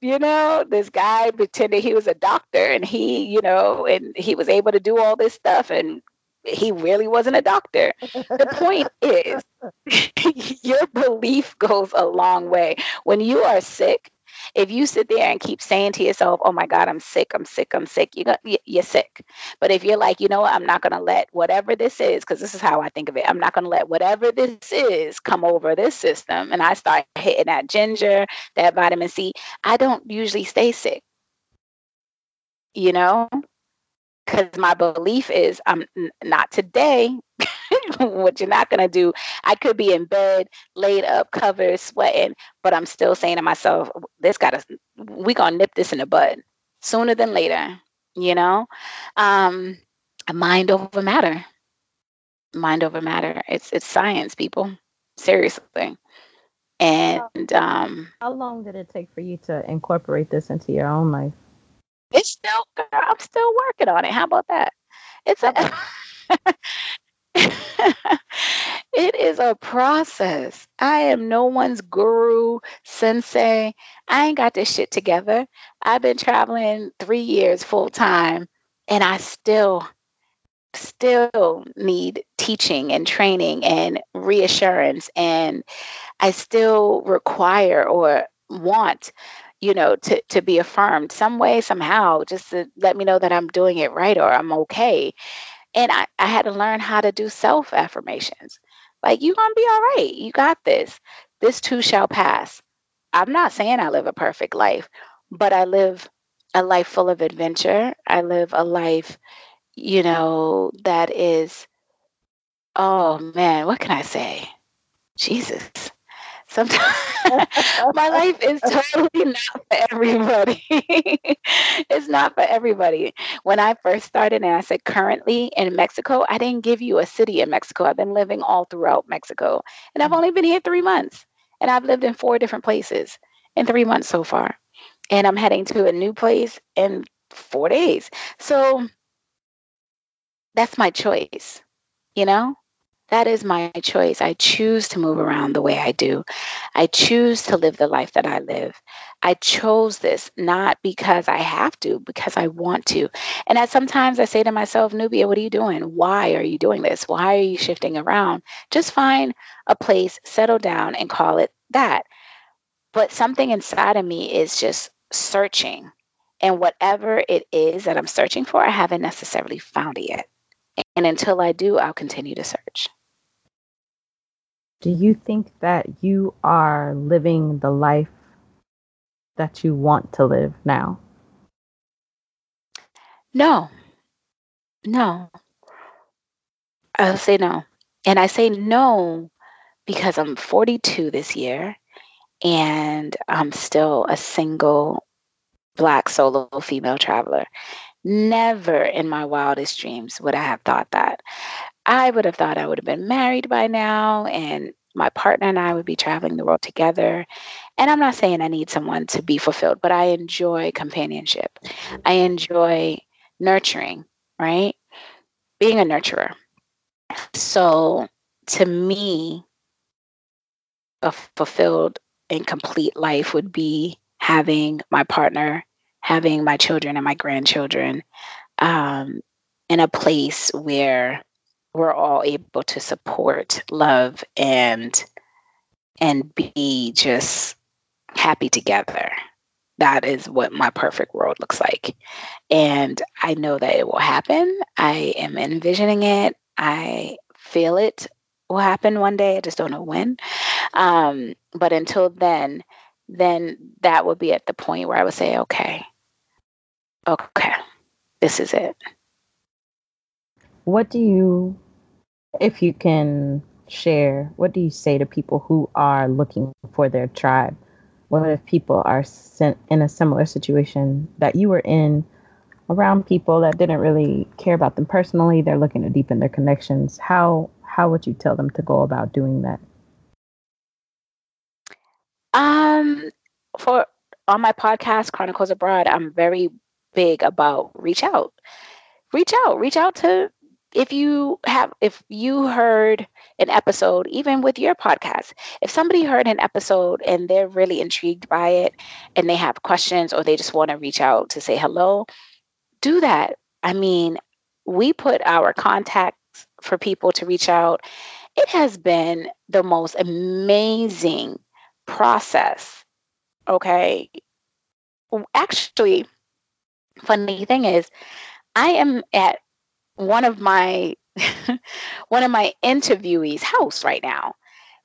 you know this guy pretended he was a doctor and he you know and he was able to do all this stuff and he really wasn't a doctor. The point is, your belief goes a long way. When you are sick, if you sit there and keep saying to yourself, "Oh my God, I'm sick, I'm sick, I'm sick," you got you're sick. But if you're like, you know what, I'm not going to let whatever this is, because this is how I think of it. I'm not going to let whatever this is come over this system, and I start hitting that ginger, that vitamin C. I don't usually stay sick. You know, because my belief is I'm n- not today. what you're not gonna do. I could be in bed, laid up, covered, sweating, but I'm still saying to myself, "This gotta, we gonna nip this in the bud sooner than later." You know, um, mind over matter. Mind over matter. It's it's science, people. Seriously. And um, how long did it take for you to incorporate this into your own life? It's still, girl, I'm still working on it. How about that? It's a, it is a process. I am no one's guru, sensei. I ain't got this shit together. I've been traveling three years full time, and I still still need teaching and training and reassurance and I still require or want you know to to be affirmed some way somehow just to let me know that I'm doing it right or I'm okay. And I, I had to learn how to do self affirmations like you're gonna be all right you got this. This too shall pass. I'm not saying I live a perfect life but I live a life full of adventure. I live a life you know, that is, oh man, what can I say? Jesus. Sometimes my life is totally not for everybody. it's not for everybody. When I first started, and I said currently in Mexico, I didn't give you a city in Mexico. I've been living all throughout Mexico, and I've only been here three months, and I've lived in four different places in three months so far. And I'm heading to a new place in four days. So that's my choice. You know, that is my choice. I choose to move around the way I do. I choose to live the life that I live. I chose this not because I have to, because I want to. And at sometimes I say to myself, Nubia, what are you doing? Why are you doing this? Why are you shifting around? Just find a place, settle down, and call it that. But something inside of me is just searching. And whatever it is that I'm searching for, I haven't necessarily found it yet. And until I do, I'll continue to search. Do you think that you are living the life that you want to live now? No. No. I'll say no. And I say no because I'm 42 this year and I'm still a single black solo female traveler. Never in my wildest dreams would I have thought that. I would have thought I would have been married by now and my partner and I would be traveling the world together. And I'm not saying I need someone to be fulfilled, but I enjoy companionship. I enjoy nurturing, right? Being a nurturer. So to me, a fulfilled and complete life would be having my partner having my children and my grandchildren um, in a place where we're all able to support, love, and and be just happy together. That is what my perfect world looks like. And I know that it will happen. I am envisioning it. I feel it will happen one day. I just don't know when. Um, but until then, then that would be at the point where I would say, okay, okay, this is it. What do you, if you can share, what do you say to people who are looking for their tribe? What if people are in a similar situation that you were in around people that didn't really care about them personally? They're looking to deepen their connections. How how would you tell them to go about doing that? Um, for on my podcast, Chronicles Abroad, I'm very big about reach out. Reach out. Reach out to if you have if you heard an episode even with your podcast if somebody heard an episode and they're really intrigued by it and they have questions or they just want to reach out to say hello do that. I mean we put our contacts for people to reach out. It has been the most amazing process okay? Actually funny thing is i am at one of my one of my interviewees house right now.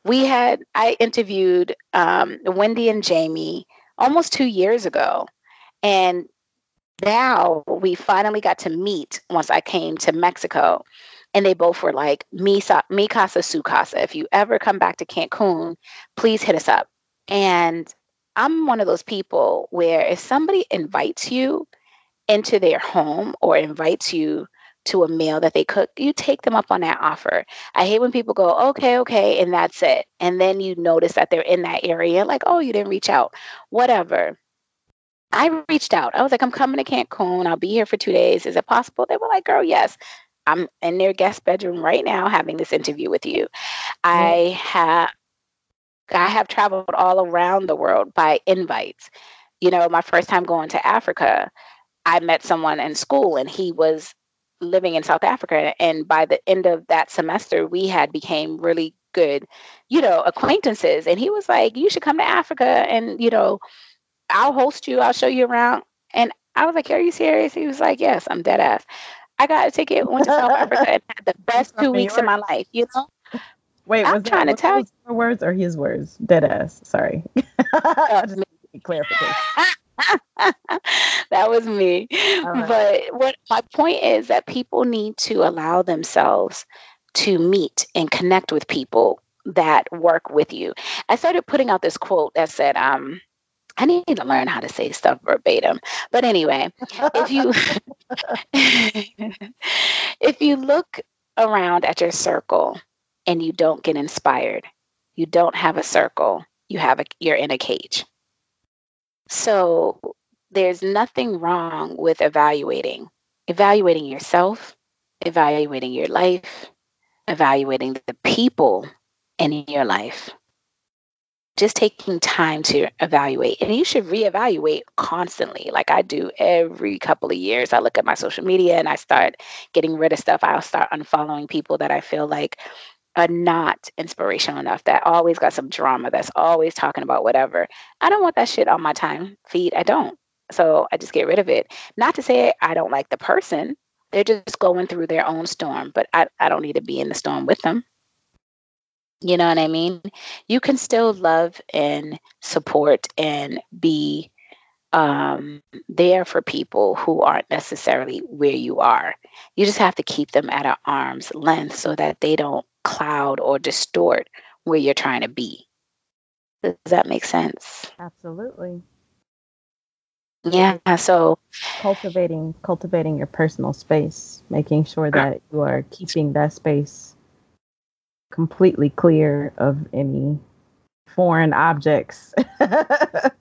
We had i interviewed um, wendy and jamie almost two years ago and now we finally got to meet once i came to mexico and they both were like mi, mi casa su casa. If you ever come back to cancun please hit us up. And i'm one of those people where if somebody invites you into their home or invites you to a meal that they cook, you take them up on that offer. I hate when people go, okay, okay, and that's it. And then you notice that they're in that area, like, oh, you didn't reach out, whatever. I reached out. I was like, I'm coming to Cancun. I'll be here for two days. Is it possible? They were like, girl, yes. I'm in their guest bedroom right now having this interview with you. Mm-hmm. I have I have traveled all around the world by invites. You know, my first time going to Africa, I met someone in school and he was living in South Africa. And by the end of that semester, we had became really good, you know, acquaintances. And he was like, You should come to Africa and, you know, I'll host you, I'll show you around. And I was like, Are you serious? He was like, Yes, I'm dead ass. I got a ticket, went to South Africa, and had the best two weeks of my life, you know? Wait, I'm was trying that, to tell you your words or his words? Dead ass. Sorry. Just clarification. that was me. Right. But what my point is that people need to allow themselves to meet and connect with people that work with you. I started putting out this quote that said, um, I need to learn how to say stuff verbatim. But anyway, if you if you look around at your circle and you don't get inspired, you don't have a circle, you have a you're in a cage. So there's nothing wrong with evaluating, evaluating yourself, evaluating your life, evaluating the people in your life. Just taking time to evaluate and you should reevaluate constantly like i do every couple of years. I look at my social media and i start getting rid of stuff. I'll start unfollowing people that i feel like are not inspirational enough that always got some drama that's always talking about whatever i don't want that shit on my time feed i don't so i just get rid of it not to say i don't like the person they're just going through their own storm but i, I don't need to be in the storm with them you know what I mean? You can still love and support and be um, there for people who aren't necessarily where you are. You just have to keep them at an arm's length so that they don't cloud or distort where you're trying to be. Does that make sense? Absolutely. Yeah. So cultivating cultivating your personal space, making sure that you are keeping that space completely clear of any foreign objects that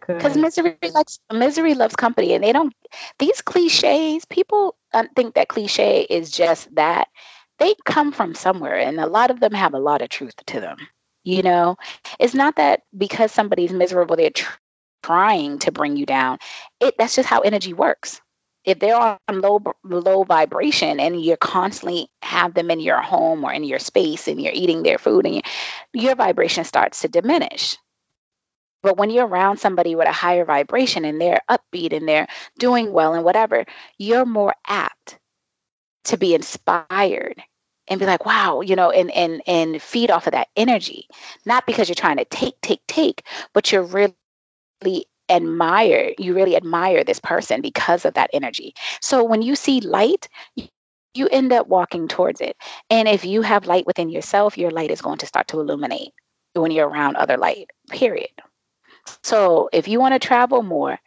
could because misery likes misery loves company and they don't these cliches people uh, think that cliche is just that they come from somewhere and a lot of them have a lot of truth to them you know? It's not that because somebody's miserable they're tr- trying to bring you down. It that's just how energy works. If they're on low low vibration and you're constantly have them in your home or in your space and you're eating their food and you, your vibration starts to diminish. But when you're around somebody with a higher vibration and they're upbeat and they're doing well and whatever you're more apt to be inspired and be like wow you know and and and feed off of that energy. Not because you're trying to take take take but you're really admire you really admire this person because of that energy. So when you see light you end up walking towards it. And if you have light within yourself your light is going to start to illuminate when you're around other light period. So if you want to travel more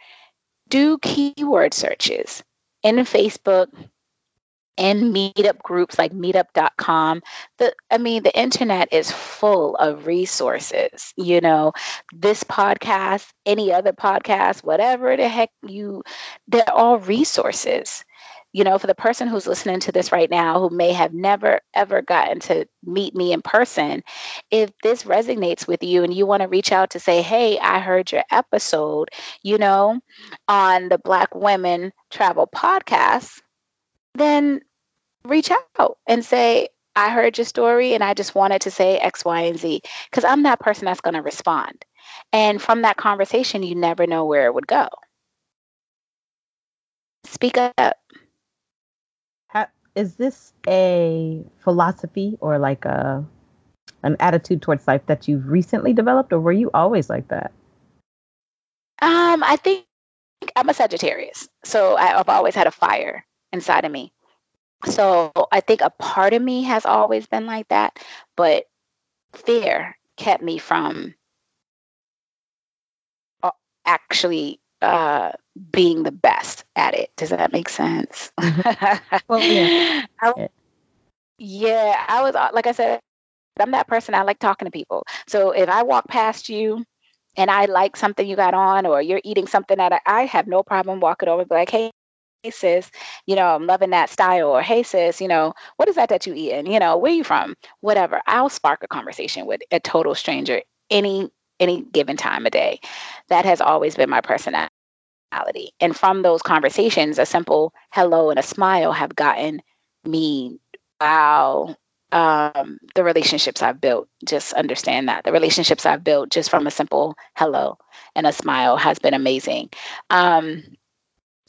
do keyword searches in facebook and meetup groups like meetup.com the i mean the internet is full of resources you know? This podcast any other podcast whatever the heck you they're all resources. You know for the person who's listening to this right now who may have never ever gotten to meet me in person if this resonates with you and you want to reach out to say hey i heard your episode you know on the black women travel podcast then reach out and say, I heard your story and I just wanted to say X, Y, and Z. Because I'm that person that's going to respond. And from that conversation, you never know where it would go. Speak up. Is this a philosophy or like a an attitude towards life that you've recently developed, or were you always like that? Um, I think I'm a Sagittarius, so I've always had a fire inside of me. So I think a part of me has always been like that, but fear kept me from uh, actually uh, being the best at it. Does that make sense? Mm-hmm. well, yeah. I, yeah, I was uh, like I said, I'm that person. I like talking to people. So if I walk past you and I like something you got on, or you're eating something that I, I have no problem walking over, and be like, "Hey, hey sis, you know, I'm loving that style, or hey sis, you know, what is that that you eating? You know, where you from? Whatever. I'll spark a conversation with a total stranger any any given time of day. That has always been my personality. And from those conversations, a simple hello and a smile have gotten me, wow, um, the relationships I've built. Just understand that the relationships I've built just from a simple hello and a smile has been amazing. Um,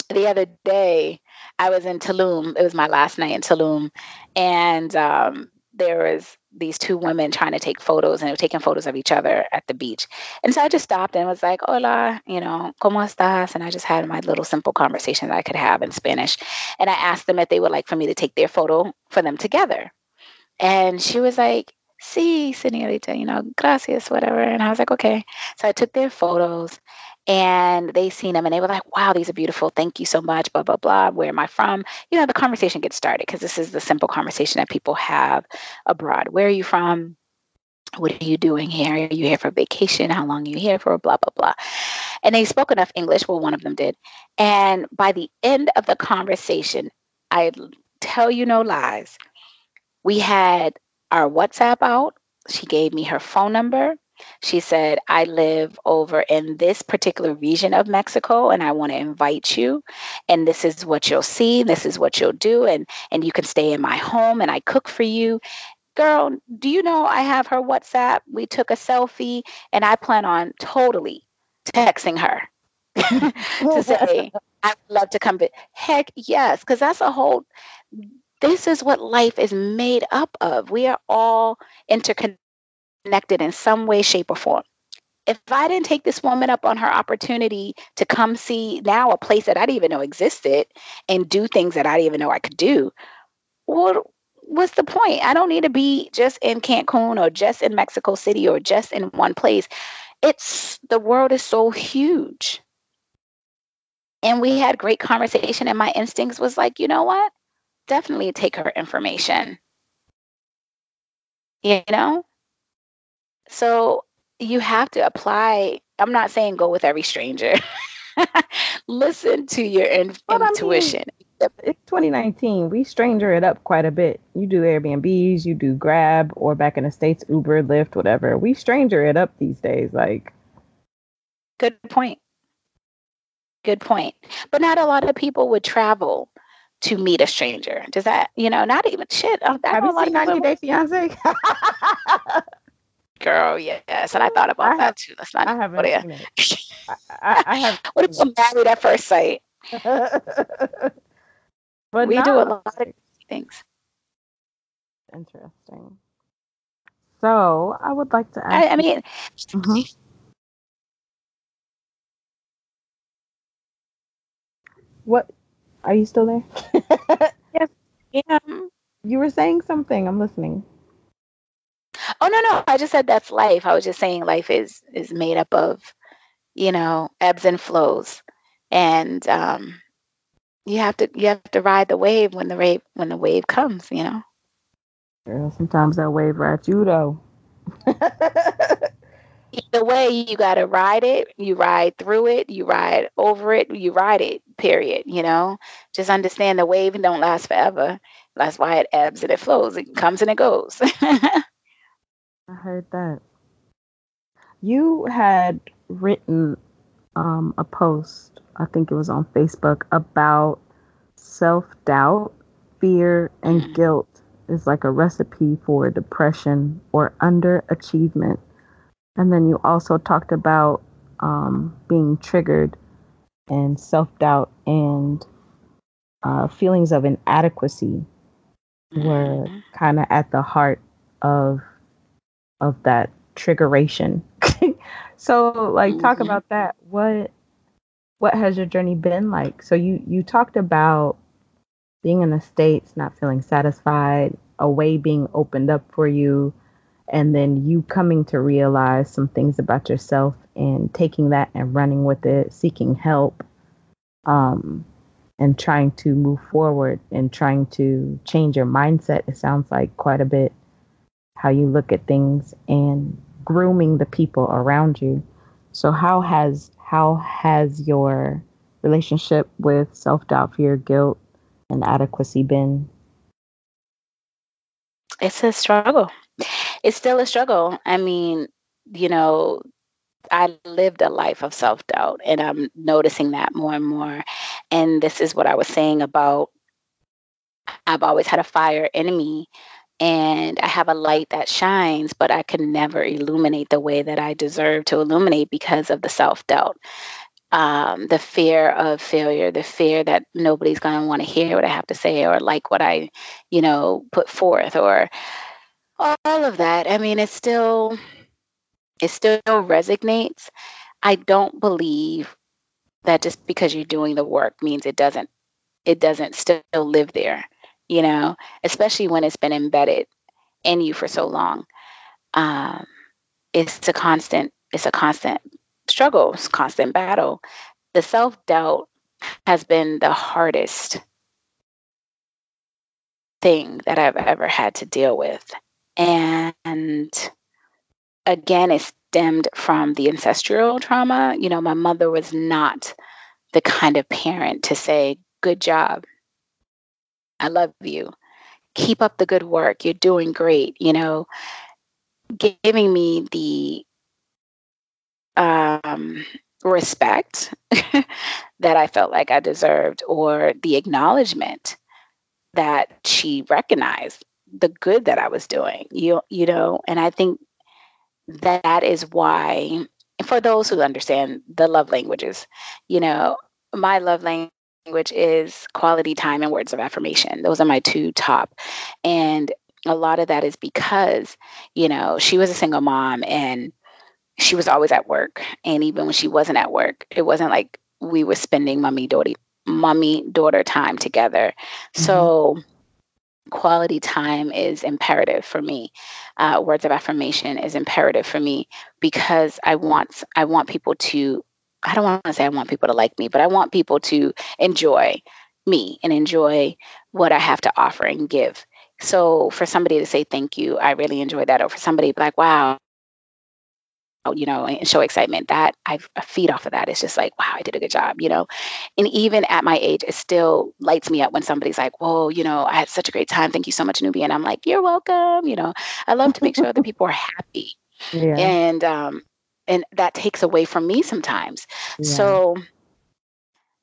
the other day, I was in Tulum. It was my last night in Tulum, and um, there was these two women trying to take photos and they were taking photos of each other at the beach. And so I just stopped and was like, hola, you know, ¿cómo estás? And I just had my little simple conversation that I could have in Spanish. And I asked them if they would like for me to take their photo for them together. And she was like, sí, señorita, you know, gracias, whatever. And I was like, okay. So I took their photos and they seen them and they were like, wow, these are beautiful. Thank you so much. Blah, blah, blah. Where am I from? You know, the conversation gets started because this is the simple conversation that people have abroad. Where are you from? What are you doing here? Are you here for vacation? How long are you here for? Blah, blah, blah. And they spoke enough English. Well, one of them did. And by the end of the conversation, I tell you no lies, we had our WhatsApp out. She gave me her phone number. She said, I live over in this particular region of Mexico and I want to invite you. And this is what you'll see. This is what you'll do. And, and you can stay in my home and I cook for you. Girl, do you know I have her WhatsApp? We took a selfie and I plan on totally texting her to say, I'd love to come. But heck yes, because that's a whole, this is what life is made up of. We are all interconnected connected in some way, shape, or form. If I didn't take this woman up on her opportunity to come see now a place that I didn't even know existed and do things that I didn't even know I could do, what what's the point? I don't need to be just in Cancun or just in Mexico City or just in one place. It's the world is so huge. And we had great conversation, and my instincts was like, you know what? Definitely take her information. You know? So you have to apply. I'm not saying go with every stranger. Listen to your in- intuition. I mean, it's 2019. We stranger it up quite a bit. You do Airbnbs, you do Grab, or back in the States, Uber, Lyft, whatever. We stranger it up these days. Like, good point. Good point. But not a lot of people would travel to meet a stranger. Does that, you know, not even shit. Have you seen 90 Day Fiance? Girl, yes, and I thought about I that have, too. That's not. I haven't it. I, I, have. what if I'm married at first sight? but we no. do a lot of things. Interesting. So I would like to ask. I, I mean. Mm-hmm. What? Are you still there? yes. Yeah. You were saying something. I'm listening. Oh no, no. I just said that's life. I was just saying life is is made up of, you know, ebbs and flows, and um, you have to you have to ride the wave when the wave when the wave comes. You know. Girl, sometimes that wave rides you though. Either way, you got to ride it. You ride through it. You ride over it. You ride it. Period. You know, just understand the wave don't last forever. That's why it ebbs and it flows. It comes and it goes. I heard that. You had written um, a post, I think it was on Facebook, about self doubt, fear, and mm-hmm. guilt is like a recipe for depression or underachievement. And then you also talked about um, being triggered and self doubt and uh, feelings of inadequacy were mm-hmm. kind of at the heart of of that triggeration. so like mm-hmm. talk about that. What what has your journey been like? So you you talked about being in the states, not feeling satisfied, a way being opened up for you, and then you coming to realize some things about yourself and taking that and running with it, seeking help, um, and trying to move forward and trying to change your mindset. It sounds like quite a bit how you look at things and grooming the people around you. So how has how has your relationship with self-doubt, fear, guilt, and adequacy been? It's a struggle. It's still a struggle. I mean, you know, I lived a life of self doubt, and I'm noticing that more and more. And this is what I was saying about I've always had a fire in me, and I have a light that shines, but I can never illuminate the way that I deserve to illuminate because of the self doubt. Um, the fear of failure, the fear that nobody's going to want to hear what I have to say or like what I, you know, put forth, or all of that. I mean, it's still it still resonates. I don't believe that just because you're doing the work means it doesn't it doesn't still live there, you know, especially when it's been embedded in you for so long. Um, it's a constant it's a constant struggle, it's constant battle. The self-doubt has been the hardest thing that I've ever had to deal with. And again, it stemmed from the ancestral trauma. You know, my mother was not the kind of parent to say, Good job. I love you. Keep up the good work. You're doing great. You know, giving me the um, respect that I felt like I deserved or the acknowledgement that she recognized the good that I was doing. You you know, and I think that is why for those who understand the love languages, you know, my love language is quality time and words of affirmation. Those are my two top. And a lot of that is because, you know, she was a single mom and she was always at work. And even when she wasn't at work, it wasn't like we were spending mommy daughter mommy daughter time together. Mm-hmm. So quality time is imperative for me. Uh, words of affirmation is imperative for me because I want I want people to. I don't want to say I want people to like me, but I want people to enjoy me and enjoy what I have to offer and give. So for somebody to say thank you, I really enjoy that. Or for somebody like, wow, you know, and show excitement. That I, feed off of that. It's just like, wow, I did a good job, you know. And even at my age, it still lights me up when somebody's like, whoa, you know, I had such a great time. Thank you so much, Nubia. And I'm like, you're welcome. You know, I love to make sure other people are happy. Yeah. And um, and that takes away from me sometimes. Yeah. So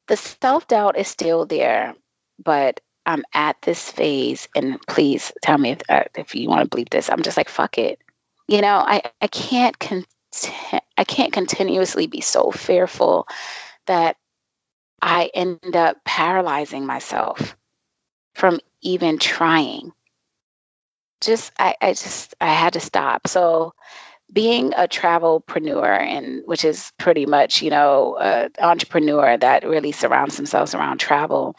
the self doubt is still there, but I'm at this phase, and please tell me if uh, if you want to believe this. I'm just like, fuck it. You know, I I can't con- I can't continuously be so fearful that I end up paralyzing myself from even trying. Just I, I just I had to stop. So being a travelpreneur and which is pretty much, you know, an entrepreneur that really surrounds themselves around travel,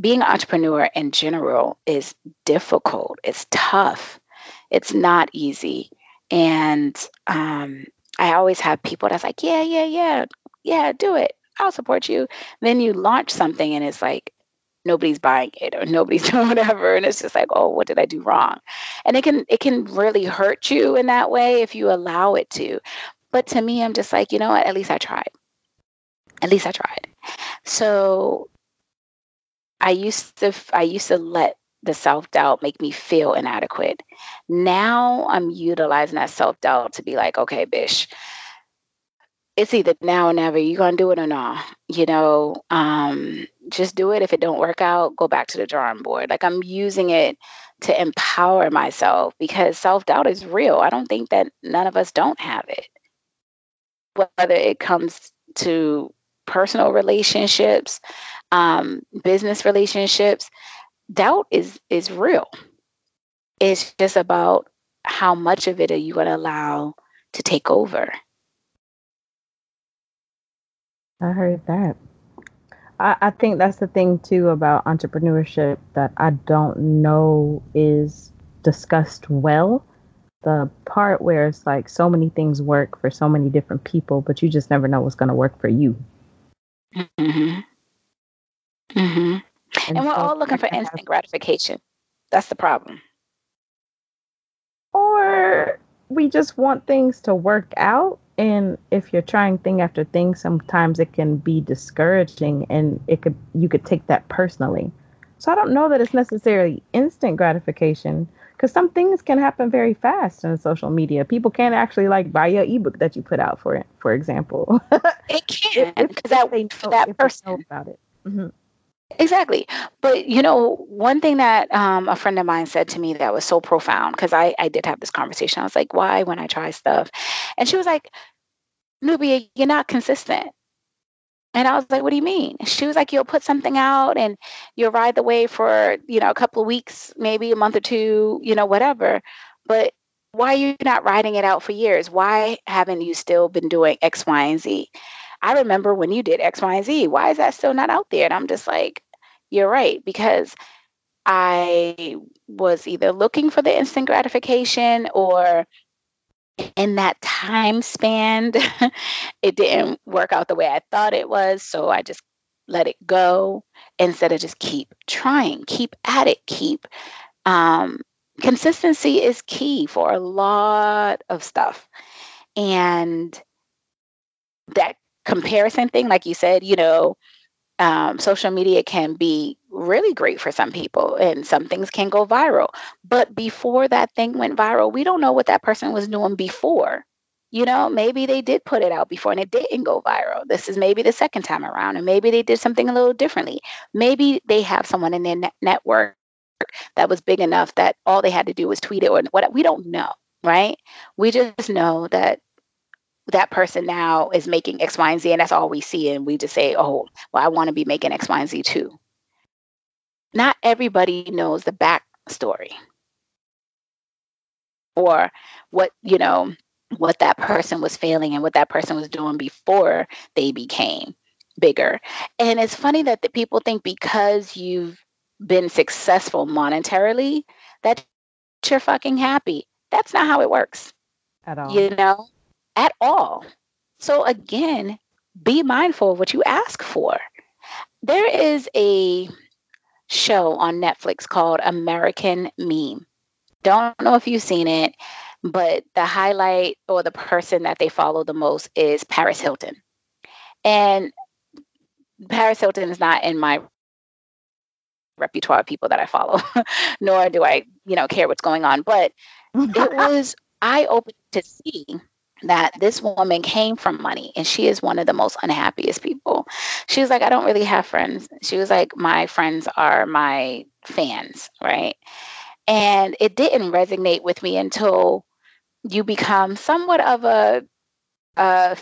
being an entrepreneur in general is difficult. It's tough. It's not easy. And um, I always have people that's like, yeah, yeah, yeah, yeah, do it. I'll support you. Then you launch something and it's like, nobody's buying it or nobody's doing whatever and it's just like oh what did i do wrong and it can it can really hurt you in that way if you allow it to but to me i'm just like you know what at least i tried at least i tried so i used to i used to let the self doubt make me feel inadequate. Now I'm utilizing that self doubt to be like, okay, bish, it's either now or never. you're gonna do it or not? You know, um, just do it. If it don't work out, go back to the drawing board. Like I'm using it to empower myself because self doubt is real. I don't think that none of us don't have it. Whether it comes to personal relationships, um, business relationships, doubt is is real. It's just about how much of it are you going to allow to take over. I heard that. I, I think that's the thing too about entrepreneurship that I don't know is discussed well. The part where it's like so many things work for so many different people, but you just never know what's going to work for you. Mm-hmm. Mm-hmm. And, and we're so all looking for instant gratification. That's the problem. Or we just want things to work out. And if you're trying thing after thing, sometimes it can be discouraging and it could you could take that personally. So I don't know that it's necessarily instant gratification because some things can happen very fast in social media. People can't actually like buy your ebook that you put out for it, for example. it can because that they know, that person about it. Mm-hmm. Exactly. But you know, one thing that um, a friend of mine said to me that was so profound because I, I did have this conversation. I was like, why when I try stuff? And she was like, Nubia, you're not consistent. And I was like, what do you mean? She was like, you'll put something out and you'll ride the wave for, you know, a couple of weeks, maybe a month or two, you know, whatever. But why are you not riding it out for years? Why haven't you still been doing X, Y, and Z? I remember when you did X, Y, and Z. Why is that still not out there? And I'm just like, you're right, because I was either looking for the instant gratification or in that time span, it didn't work out the way I thought it was. So I just let it go instead of just keep trying, keep at it, keep. Um, consistency is key for a lot of stuff. And that comparison thing, like you said, you know, um, social media can be really great for some people and some things can go viral. But before that thing went viral, we don't know what that person was doing before. You know, maybe they did put it out before and it didn't go viral. This is maybe the second time around, and maybe they did something a little differently. Maybe they have someone in their net- network that was big enough that all they had to do was tweet it or what. We don't know, right? We just know that that person now is making X, Y, and Z, and that's all we see. And we just say, oh, well, I want to be making X, Y, and Z too. Not everybody knows the backstory or what, you know, what that person was failing and what that person was doing before they became bigger. And it's funny that the people think because you've been successful monetarily that you're fucking happy. That's not how it works. At all. You know? At all. So, again, be mindful of what you ask for. There is a show on Netflix called American Meme. Don't know if you've seen it, but the highlight or the person that they follow the most is Paris Hilton. And Paris Hilton is not in my repertoire of people that I follow, nor do I, you know, care what's going on. But it was eye opening to see that this woman came from money and she is one of the most unhappiest people. She was like, I don't really have friends. She was like, my friends are my fans, right? And it didn't resonate with me until you become somewhat of a, a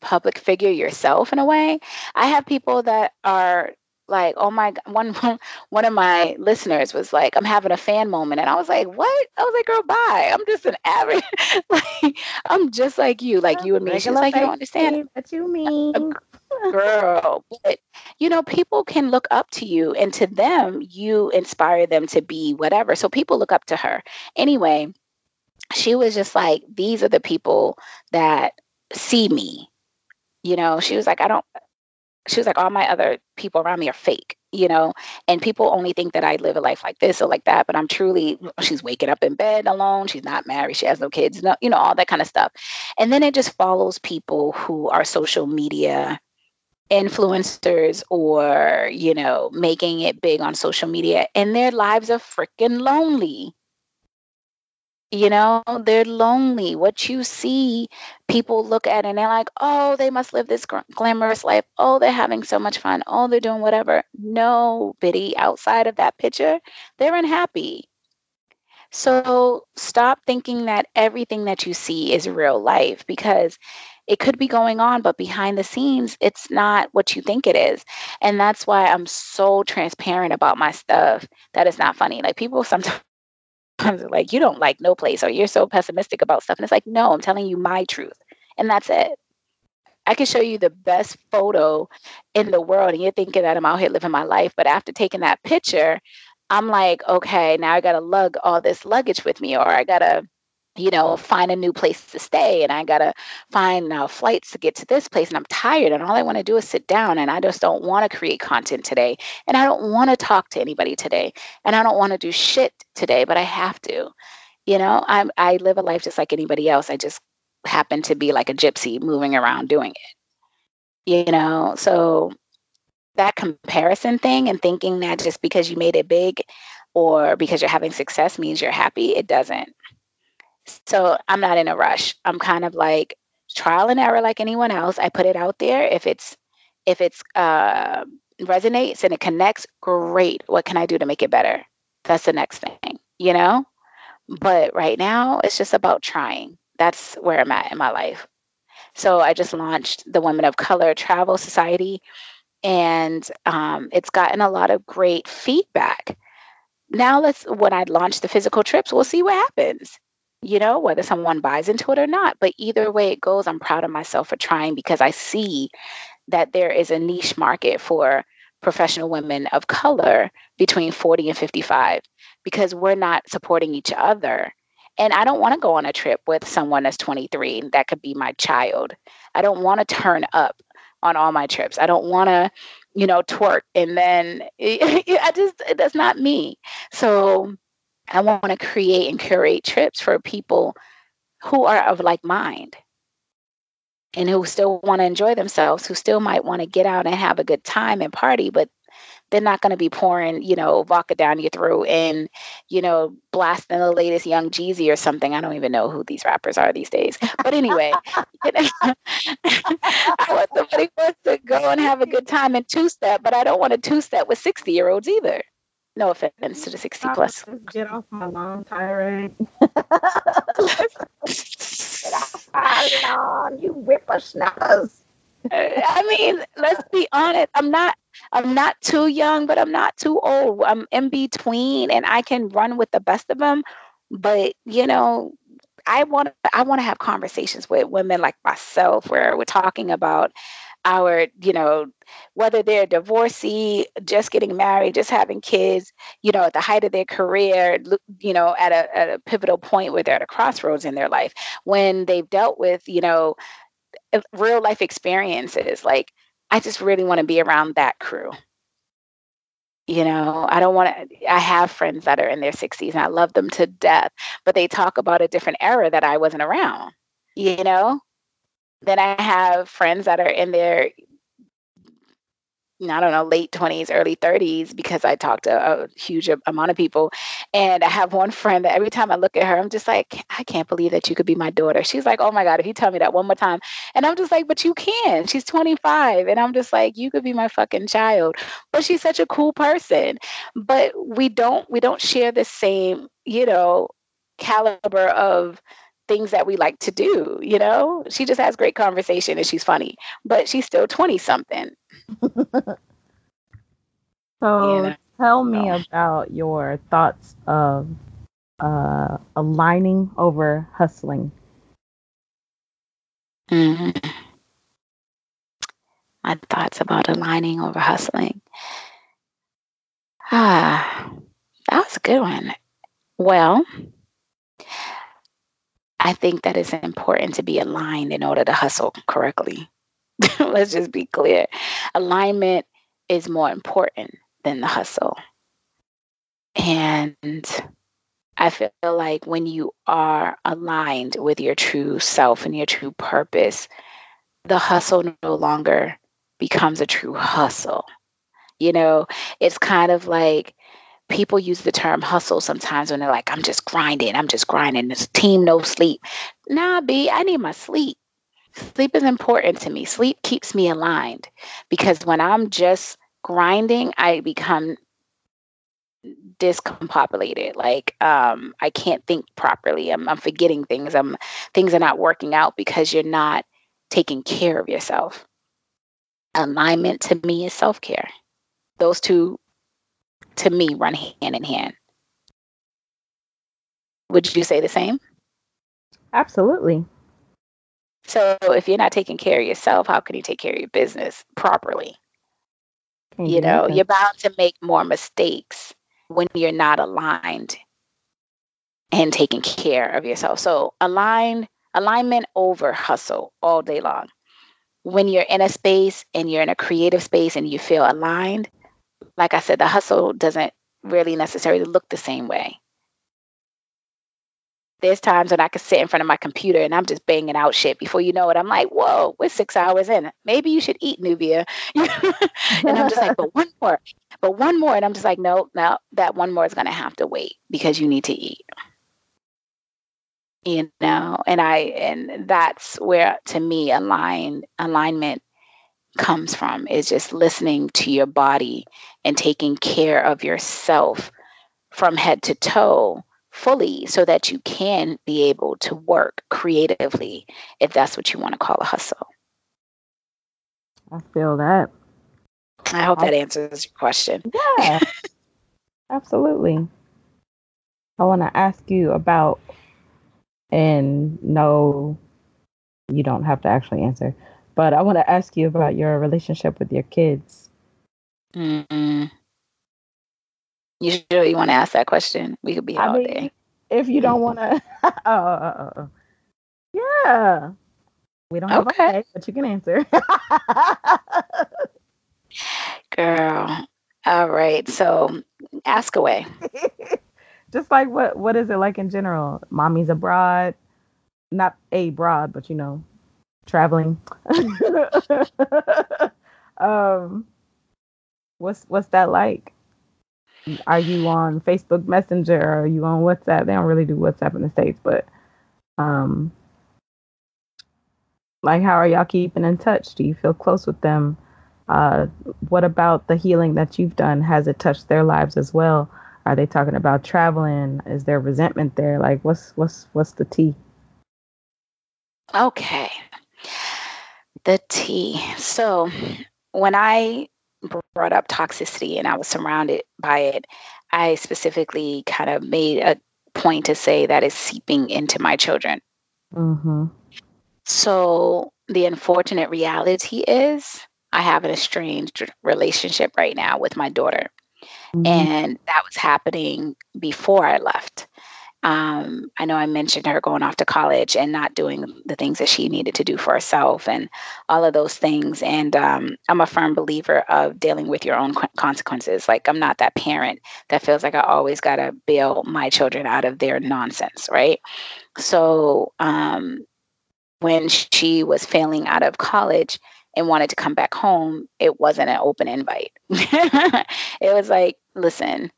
public figure yourself in a way. I have people that are like oh my one one of my listeners was like i'm having a fan moment and i was like what? I was like girl bye. I'm just an average like i'm just like you like you and me. She's like you don't understand. what you mean uh, girl but you know people can look up to you and to them you inspire them to be whatever so people look up to her. Anyway she was just like these are the people that see me. You know she was like i don't she was like, all my other people around me are fake, you know, and people only think that I live a life like this or like that, but I'm truly, she's waking up in bed alone. She's not married. She has no kids, no, you know, all that kind of stuff. And then it just follows people who are social media influencers or, you know, making it big on social media and their lives are freaking lonely you know, they're lonely. What you see, people look at and they're like, oh, they must live this glamorous life. Oh, they're having so much fun. Oh, they're doing whatever. Nobody outside of that picture, they're unhappy. So stop thinking that everything that you see is real life because it could be going on, but behind the scenes, it's not what you think it is. And that's why I'm so transparent about my stuff that it's not funny. Like people sometimes like, you don't like no place or you're so pessimistic about stuff. And it's like, no, I'm telling you my truth. And that's it. I can show you the best photo in the world and you're thinking that I'm out here living my life. But after taking that picture, I'm like, okay, now I got to lug all this luggage with me or I got to you know, find a new place to stay and I got to find now flights to get to this place and I'm tired and all I want to do is sit down and I just don't want to create content today and I don't want to talk to anybody today and I don't want to do shit today, but I have to. You know, I'm I live a life just like anybody else. I just happen to be like a gypsy moving around doing it. You know, so that comparison thing and thinking that just because you made it big or because you're having success means you're happy, it doesn't. So I'm not in a rush. I'm kind of like trial and error like anyone else. I put it out there. If it's if it's uh, resonates and it connects, great. What can I do to make it better? That's the next thing, you know? But right now, it's just about trying. That's where I'm at in my life. So I just launched the Women of Color Travel Society, and um, it's gotten a lot of great feedback. Now let's when I launch the physical trips, we'll see what happens. You know, whether someone buys into it or not. But either way it goes, I'm proud of myself for trying because I see that there is a niche market for professional women of color between 40 and 55 because we're not supporting each other. And I don't want to go on a trip with someone that's 23 that could be my child. I don't want to turn up on all my trips. I don't want to, you know, twerk and then I just that's not me. So I want to create and curate trips for people who are of like mind and who still want to enjoy themselves, who still might want to get out and have a good time and party, but they're not going to be pouring, you know, vodka down your throat and, you know, blasting the latest Young Jeezy or something. I don't even know who these rappers are these days. But anyway, I want somebody wants to go and have a good time and two step, but I don't want a two step with 60 year olds either. No offense to the 60 plus. Get off my long tirade. you whippersnappers. I mean, let's be honest. I'm not I'm not too young, but I'm not too old. I'm in between and I can run with the best of them. But, you know, I want I want to have conversations with women like myself where we're talking about our, you know, whether they're divorcee, just getting married, just having kids, you know, at the height of their career, you know, at a, at a pivotal point where they're at a crossroads in their life, when they've dealt with, you know, real life experiences. Like, I just really want to be around that crew. You know, I don't want to. I have friends that are in their 60s and I love them to death, but they talk about a different era that I wasn't around, you know? Then I have friends that are in their I don't know, late 20s, early 30s, because I talk to a huge amount of people. And I have one friend that every time I look at her, I'm just like, I can't believe that you could be my daughter. She's like, oh my God, if you tell me that one more time. And I'm just like, but you can. She's 25. And I'm just like, you could be my fucking child. But she's such a cool person. But we don't, we don't share the same, you know, caliber of things that we like to do, you know? She just has great conversation and she's funny, but she's still 20 something. so tell me about your thoughts of uh, aligning over hustling. Mm-hmm. My thoughts about aligning over hustling. Ah, that was a good one. Well, I think that it's important to be aligned in order to hustle correctly. Let's just be clear. Alignment is more important than the hustle. And I feel like when you are aligned with your true self and your true purpose, the hustle no longer becomes a true hustle. You know, it's kind of like people use the term hustle sometimes when they're like, I'm just grinding, I'm just grinding. This team, no sleep. Nah, B, I need my sleep. Sleep is important to me. Sleep keeps me aligned because when I'm just grinding, I become discombobulated. Like um, I can't think properly. I'm, I'm forgetting things. I'm things are not working out because you're not taking care of yourself. Alignment to me is self care. Those two to me run hand in hand. Would you say the same? Absolutely. So if you're not taking care of yourself, how can you take care of your business properly? Can you, you know, you're bound to make more mistakes when you're not aligned and taking care of yourself. So align alignment over hustle all day long. When you're in a space and you're in a creative space and you feel aligned, like I said, the hustle doesn't really necessarily look the same way. there's times when I could sit in front of my computer and I'm just banging out shit. Before you know it, I'm like, whoa, we're six hours in. Maybe you should eat Nubia. and I'm just like, but one more, but one more. And I'm just like, no, no, that one more is going to have to wait because you need to eat. You know, and I, and that's where to me align, alignment comes from is just listening to your body and taking care of yourself from head to toe fully so that you can be able to work creatively if that's what you want to call a hustle. I feel that. I hope that answers your question. Yeah. absolutely. I want to ask you about, and no, you don't have to actually answer, but I want to ask you about your relationship with your kids. Mm-hmm. You sure you want to ask that question? We could be I all mean, day. If you don't want to, oh, yeah, we don't have okay. a but you can answer. Girl, all right. So, ask away. Just like what? What is it like in general? Mommy's abroad, not a broad, but you know, traveling. um, what's what's that like? are you on Facebook Messenger or are you on WhatsApp? They don't really do WhatsApp in the States, but um like how are y'all keeping in touch? Do you feel close with them? Uh what about the healing that you've done? Has it touched their lives as well? Are they talking about traveling? Is there resentment there? Like what's what's what's the tea? Okay. The tea. So when I brought up toxicity and I was surrounded by it, I specifically kind of made a point to say that is seeping into my children. Mm-hmm. So the unfortunate reality is I have an estranged relationship right now with my daughter. Mm-hmm. And that was happening before I left. Um, I know I mentioned her going off to college and not doing the things that she needed to do for herself and all of those things. And um, I'm a firm believer of dealing with your own consequences. Like, I'm not that parent that feels like I always got to bail my children out of their nonsense, right? So, um, when she was failing out of college, and wanted to come back home, it wasn't an open invite. it was like, listen,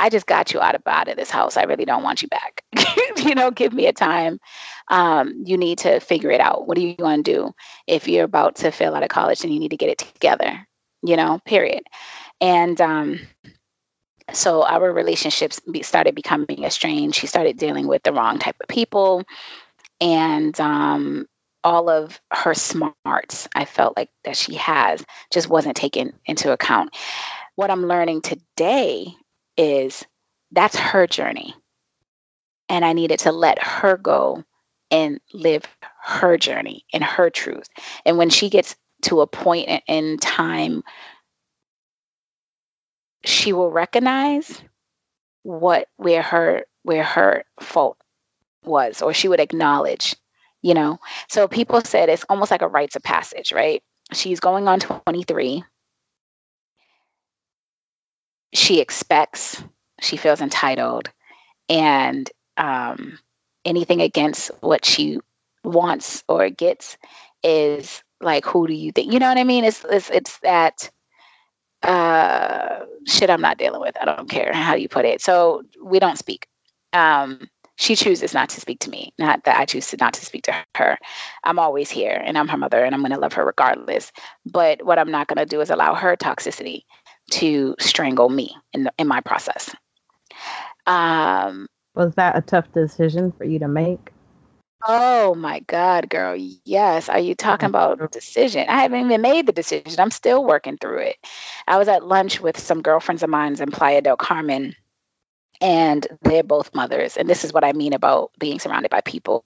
I just got you out of out of this house. I really don't want you back. you know, give me a time. Um, you need to figure it out. What are you going to do? If you're about to fail out of college, and you need to get it together. You know, period. And um, so our relationships started becoming estranged. She started dealing with the wrong type of people, and um, all of her smarts, I felt like that she has, just wasn't taken into account. What I'm learning today is that's her journey. And I needed to let her go and live her journey and her truth. And when she gets to a point in time, she will recognize what where her where her fault was, or she would acknowledge, you know. So people said it's almost like a rites of passage, right? She's going on 23 she expects, she feels entitled, and um, anything against what she wants or gets is like, who do you think? You know what I mean? It's it's it's that uh, shit I'm not dealing with. I don't care how you put it. So we don't speak. Um, she chooses not to speak to me, not that I choose to not to speak to her. I'm always here and I'm her mother and I'm going to love her regardless. But what I'm not going to do is allow her toxicity to strangle me in the, in my process. Um, was that a tough decision for you to make? Oh my God, girl. Yes. Are you talking about decision? I haven't even made the decision. I'm still working through it. I was at lunch with some girlfriends of mine in Playa del Carmen, and they're both mothers. And this is what I mean about being surrounded by people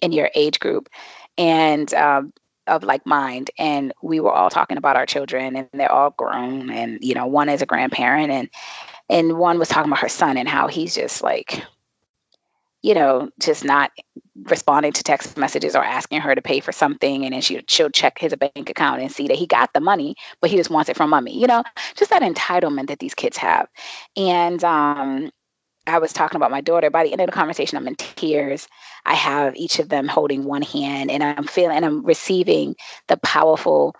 in your age group. And um, of like mind and we were all talking about our children and they're all grown and you know one is a grandparent and and one was talking about her son and how he's just like you know just not responding to text messages or asking her to pay for something and then she, she'll check his bank account and see that he got the money but he just wants it from mommy you know just that entitlement that these kids have. And um I was talking about my daughter. By the end of the conversation, I'm in tears. I have each of them holding one hand, and I'm feeling and I'm receiving the powerful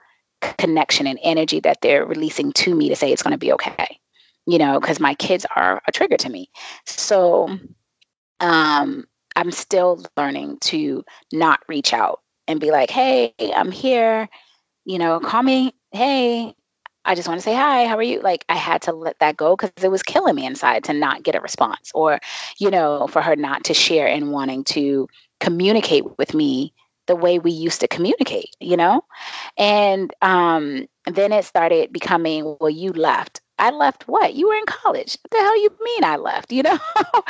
connection and energy that they're releasing to me to say it's going to be okay. You know, because my kids are a trigger to me. So, um, I'm still learning to not reach out and be like, "Hey, I'm here." You know, call me. Hey, I just want to say hi, how are you? Like I had to let that go because it was killing me inside to not get a response or, you know, for her not to share and wanting to communicate with me the way we used to communicate, you know? And um, then it started becoming, well, you left. I left what? You were in college. What the hell you mean I left? You know?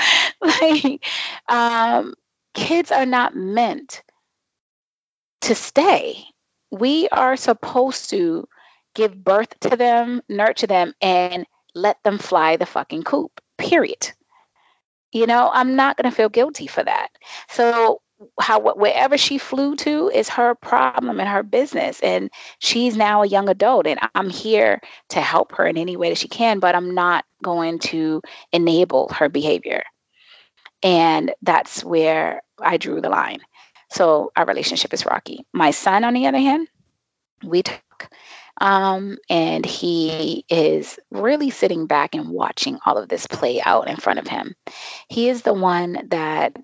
like um, kids are not meant to stay. We are supposed to give birth to them, nurture them, and let them fly the fucking coop, period. You know, I'm not going to feel guilty for that. So, how wherever she flew to is her problem and her business and she's now a young adult and I'm here to help her in any way that she can but I'm not going to enable her behavior and that's where I drew the line so our relationship is rocky my son on the other hand we talk um, and he is really sitting back and watching all of this play out in front of him. He is the one that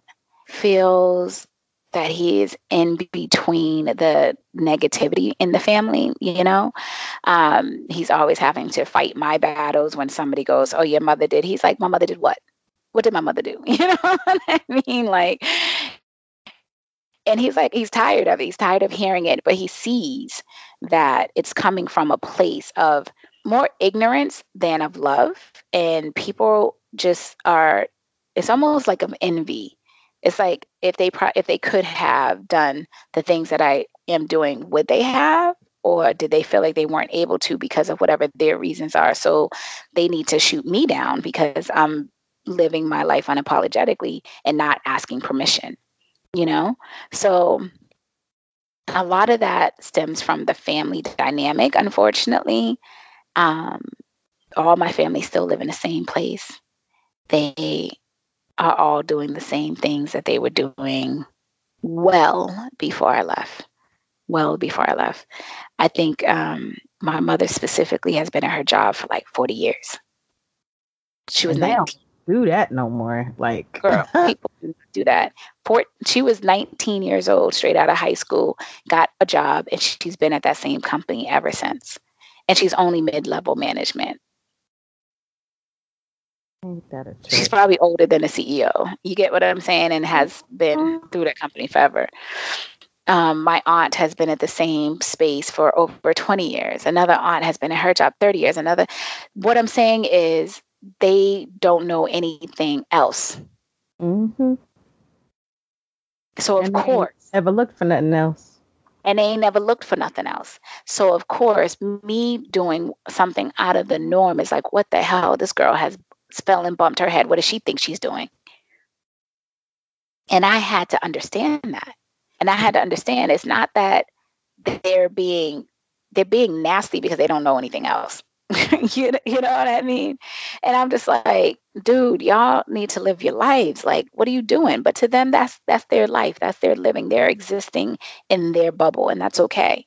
feels that he is in between the negativity in the family, you know? Um, he's always having to fight my battles when somebody goes, Oh, your mother did. He's like, My mother did what? What did my mother do? You know what I mean? Like, and he's like he's tired of it. He's tired of hearing it but he sees that it's coming from a place of more ignorance than of love. And people just are it's almost like of envy. It's like if they pro- if they could have done the things that i am doing would they have? Or did they feel like they weren't able to because of whatever their reasons are? So they need to shoot me down because i'm living my life unapologetically and not asking permission you know? So a lot of that stems from the family dynamic, unfortunately. Um, all my family still live in the same place. They are all doing the same things that they were doing well before I left. Well before I left. I think um, my mother specifically has been at her job for like 40 years. She was 19 do that no more. Like, girl, people do that. Port, she was 19 years old, straight out of high school, got a job, and she's been at that same company ever since. And she's only mid level management. She's probably older than the CEO. You get what I'm saying? And has been mm-hmm. through that company forever. Um, my aunt has been at the same space for over 20 years. Another aunt has been at her job 30 years. Another, what I'm saying is they don't know anything else. Mm-hmm. So of course, never looked for nothing else. And they ain't never looked for nothing else. So of course, me doing something out of the norm is like, what the hell? This girl has fell and bumped her head. What does she think she's doing? And I had to understand that. And I had to understand it's not that they're being they're being nasty because they don't know anything else. you, you know what I mean? And I'm just like, dude, y'all need to live your lives. Like, what are you doing? But to them, that's that's their life. That's their living. They're existing in their bubble, and that's okay.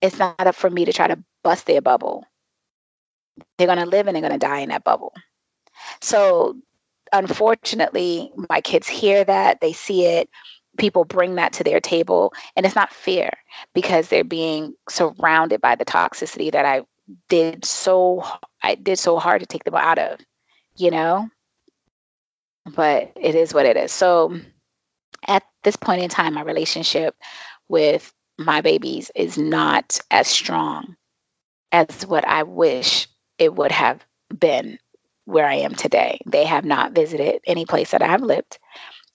It's not up for me to try to bust their bubble. They're gonna live and they're gonna die in that bubble. So unfortunately, my kids hear that, they see it, people bring that to their table and it's not fair because they're being surrounded by the toxicity that I did so I did so hard to take them out of, you know? But it is what it is. So at this point in time, my relationship with my babies is not as strong as what I wish it would have been where I am today. They have not visited any place that I have lived,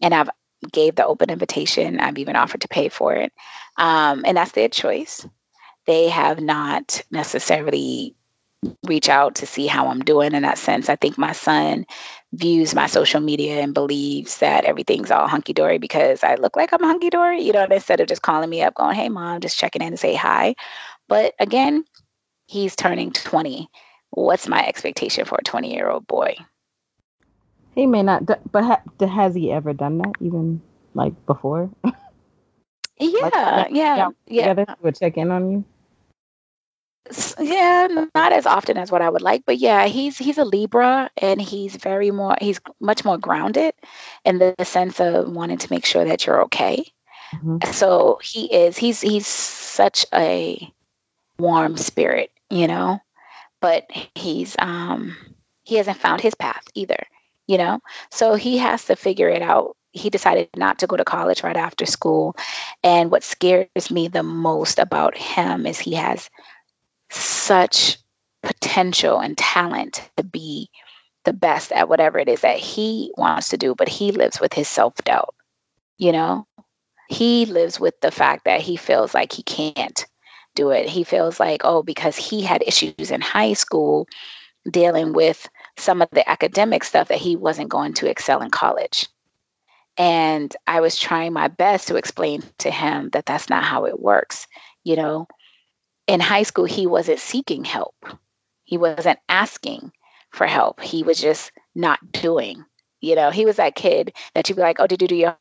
and I've gave the open invitation. I've even offered to pay for it, um, and that's their choice they have not necessarily reach out to see how I'm doing in that sense. I think my son views my social media and believes that everything's all hunky dory because I look like I'm hunky dory, you know, instead of just calling me up going, hey, mom, just checking in to say hi. But again, he's turning 20. What's my expectation for a 20 year old boy? He may not, but ha, has he ever done that even like before? Yeah, like, yeah, yeah, yeah. Together, would check in on you. Yeah, not as often as what I would like, but yeah, he's he's a Libra and he's very more he's much more grounded in the sense of wanting to make sure that you're okay. Mm-hmm. So he is he's he's such a warm spirit, you know, but he's um he hasn't found his path either, you know. So he has to figure it out he decided not to go to college right after school. And what scares me the most about him is he has such potential and talent to be the best at whatever it is that he wants to do, but he lives with his self doubt. You know, he lives with the fact that he feels like he can't do it. He feels like, oh, because he had issues in high school dealing with some of the academic stuff that he wasn't going to excel in college. And I was trying my best to explain to him that that's not how it works. You know, in high school, he wasn't seeking help, he wasn't asking for help. He was just not doing. You know, he was that kid that you'd be like, oh, did you do your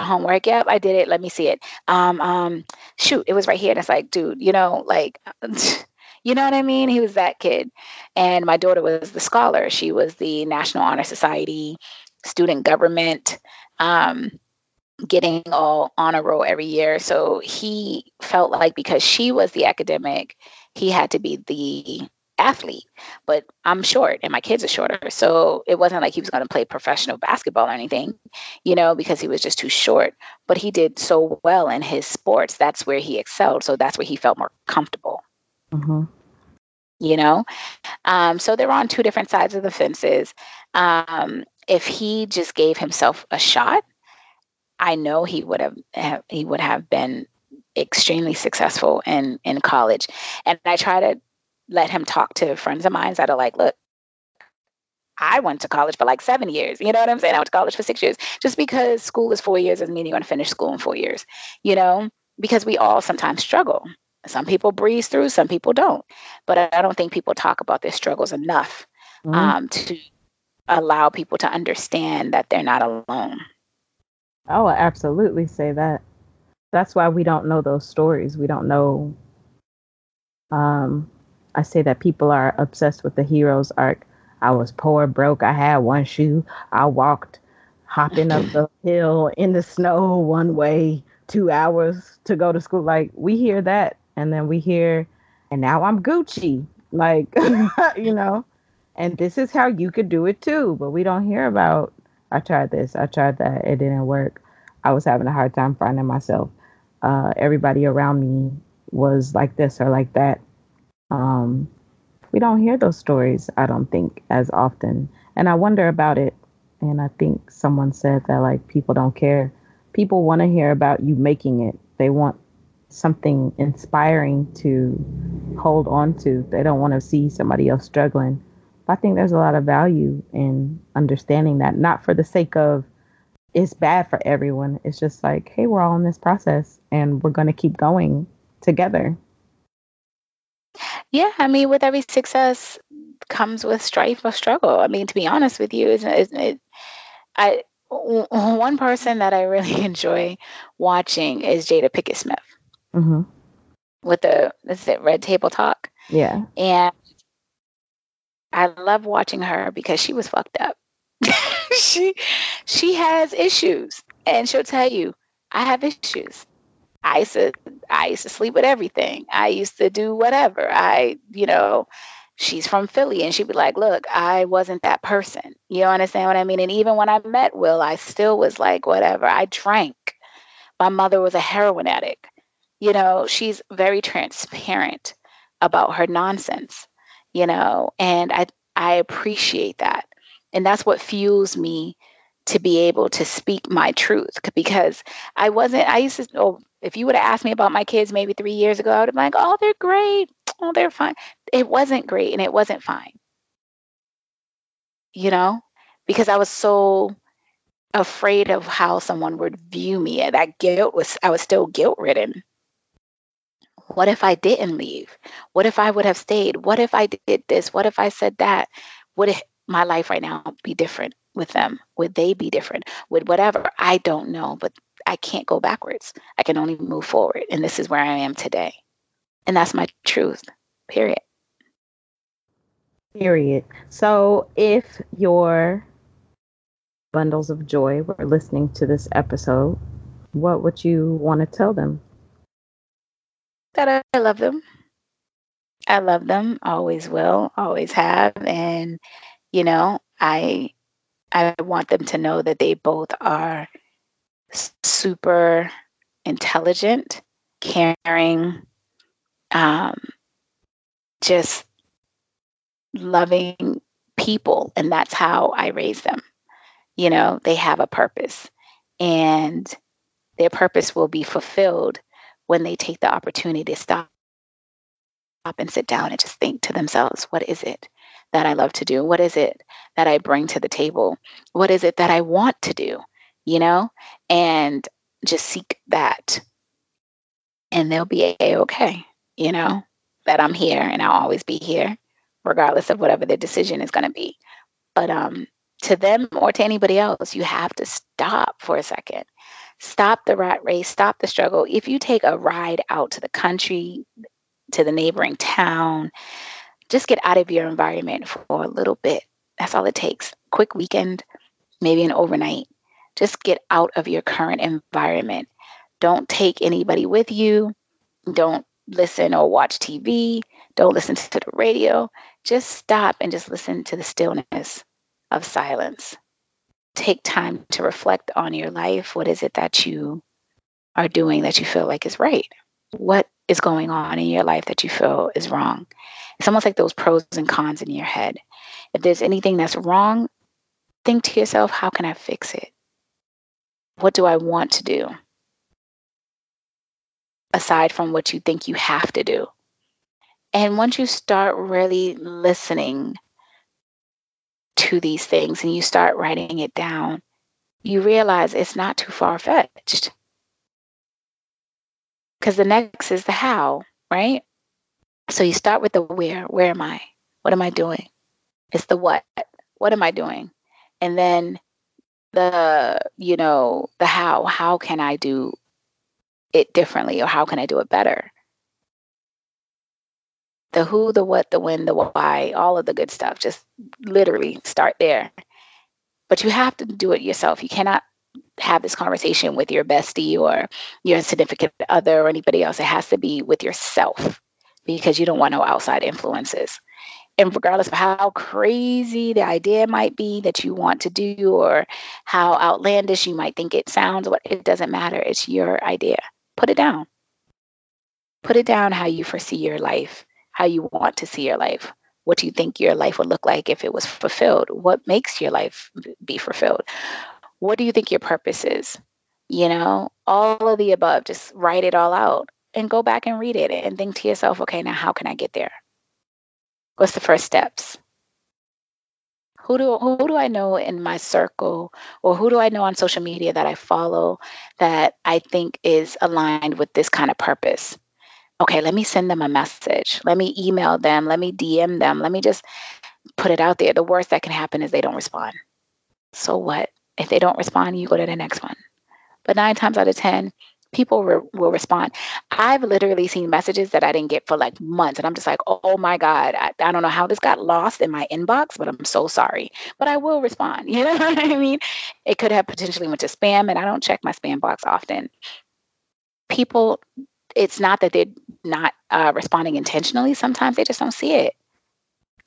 homework? Yep, I did it. Let me see it. Um, um, shoot, it was right here. And it's like, dude, you know, like, you know what I mean? He was that kid. And my daughter was the scholar. She was the National Honor Society student government um, getting all honor roll every year. So he felt like because she was the academic, he had to be the athlete. But I'm short and my kids are shorter. So it wasn't like he was going to play professional basketball or anything, you know, because he was just too short. But he did so well in his sports. That's where he excelled. So that's where he felt more comfortable. Mm-hmm. You know? Um, so they're on two different sides of the fences. Um, if he just gave himself a shot, I know he would have he would have been extremely successful in in college. And I try to let him talk to friends of mine that are like, look, I went to college for like seven years. You know what I'm saying? I went to college for six years. Just because school is four years doesn't mean you're going to finish school in four years. You know, because we all sometimes struggle. Some people breeze through, some people don't. But I don't think people talk about their struggles enough mm-hmm. um, to allow people to understand that they're not alone. I will absolutely say that. That's why we don't know those stories. We don't know. Um, I say that people are obsessed with the hero's arc. I was poor, broke. I had one shoe. I walked hopping up the hill in the snow one way, two hours to go to school. Like we hear that, and then we hear, and now I'm Gucci. Like, you know, and this is how you could do it too. But we don't hear about, I tried this, I tried that, it didn't work. I was having a hard time finding myself. Uh, everybody around me was like this or like that. Um, we don't hear those stories, I don't think, as often. And I wonder about it. And I think someone said that like people don't care. People want to hear about you making it. They want something inspiring to hold on to. They don't want to see somebody else struggling. I think there's a lot of value in understanding that, not for the sake of it's bad for everyone. It's just like, hey, we're all in this process and we're going to keep going together. Yeah, I mean, with every success comes with strife or struggle. I mean, to be honest with you, isn't, isn't it? I one person that I really enjoy watching is Jada Pinkett Smith mm-hmm. with the is it Red Table Talk? Yeah, and I love watching her because she was fucked up. she she has issues and she'll tell you, I have issues. I used to I used to sleep with everything. I used to do whatever. I, you know, she's from Philly and she'd be like, Look, I wasn't that person. You understand what I mean? And even when I met Will, I still was like, whatever. I drank. My mother was a heroin addict. You know, she's very transparent about her nonsense you know, and I I appreciate that. And that's what fuels me to be able to speak my truth because I wasn't I used to oh if you would have asked me about my kids maybe 3 years ago I would have been like, "Oh, they're great. Oh, they're fine." It wasn't great and it wasn't fine. You know? Because I was so afraid of how someone would view me and that guilt was I was still guilt ridden what if I didn't leave? What if I would have stayed? What if I did this? What if I said that? Would it, my life right now be different? with them? Would they be different? Would whatever? I don't know, but I can't go backwards. I can only move forward. And this is where I am today. And that's my truth, period. Period. So if your bundles of joy were listening to this episode, what would you want to tell them? That I love them. I love them, always will, always have. And, you know, I I want them to know that they both are super intelligent, caring, um, just loving people. And that's how I raise them. You know, they have a purpose, and their purpose will be fulfilled when they take the opportunity to stop and sit down and just think to themselves, what is it that I love to do? What is it that I bring to the table? What is it that I want to do? You know, and just seek that. And they'll be okay, you know, that I'm here and I'll always be here, regardless of whatever the decision is going to be. But um, to them or to anybody else, you have to stop for a second. Stop the rat race, stop the struggle. If you take a ride out to the country, to the neighboring town, just get out of your environment for a little bit. That's all it takes. Quick weekend, maybe an overnight. Just get out of your current environment. Don't take anybody with you. Don't listen or watch TV. Don't listen to the radio. Just stop and just listen to the stillness of silence. Take time to reflect on your life. What is it that you are doing that you feel like is right? What is going on in your life that you feel is wrong? It's almost like those pros and cons in your head. If there's anything that's wrong, think to yourself, how can I fix it? What do I want to do? Aside from what you think you have to do. And once you start really listening to these things and you start writing it down, you realize it's not too far fetched. Because the next is the how, right? So you start with the where. Where am I? What am I doing? It's the what. What am I doing? And then the, you know, the how. How can I do it differently or how can I do it better? The who, the what, the when, the why, all of the good stuff. Just literally start there. But you have to do it yourself. You cannot have this conversation with your bestie or your significant other or anybody else. It has to be with yourself because you don't want no outside influences. And regardless of how crazy the idea might be that you want to do or how outlandish you might think it sounds, what it doesn't matter. It's your idea. Put it down. Put it down how you foresee your life, how you want to see your life. What do you think your life would look like if it was fulfilled? What makes your life be fulfilled? What do you think your purpose is? You know, all of the above, just write it all out and go back and read it and think to yourself, okay, now how can I get there? What's the first steps? Who do who do I know in my circle or who do I know on social media that I follow that I think is aligned with this kind of purpose? Okay, let me send them a message. Let me email them. Let me DM them. Let me just put it out there. The worst that can happen is they don't respond. So what? If they don't respond, you go to the next one. But nine times out of 10, people re- will respond. I've literally seen messages that I didn't get for like months, and I'm just like, oh my God, I, I, don't know how this got lost in my inbox, but I'm so sorry. But I will respond. You know what I mean? It could have potentially went to spam, and I don't check my spam box often. People, it's not that they're not uh, responding intentionally. Sometimes they just don't see it.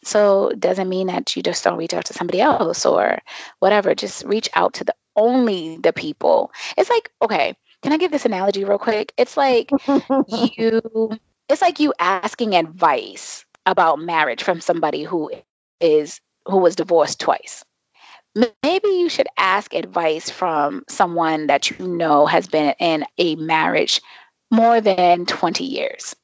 So it doesn't mean that you just don't reach out to somebody else or whatever. Just reach out to the only the people. It's like, okay, can I give this analogy real quick? It's like you it's like you asking advice about marriage from somebody who is who was divorced twice. Maybe you should ask advice from someone that you know has been in a marriage more than 20 years.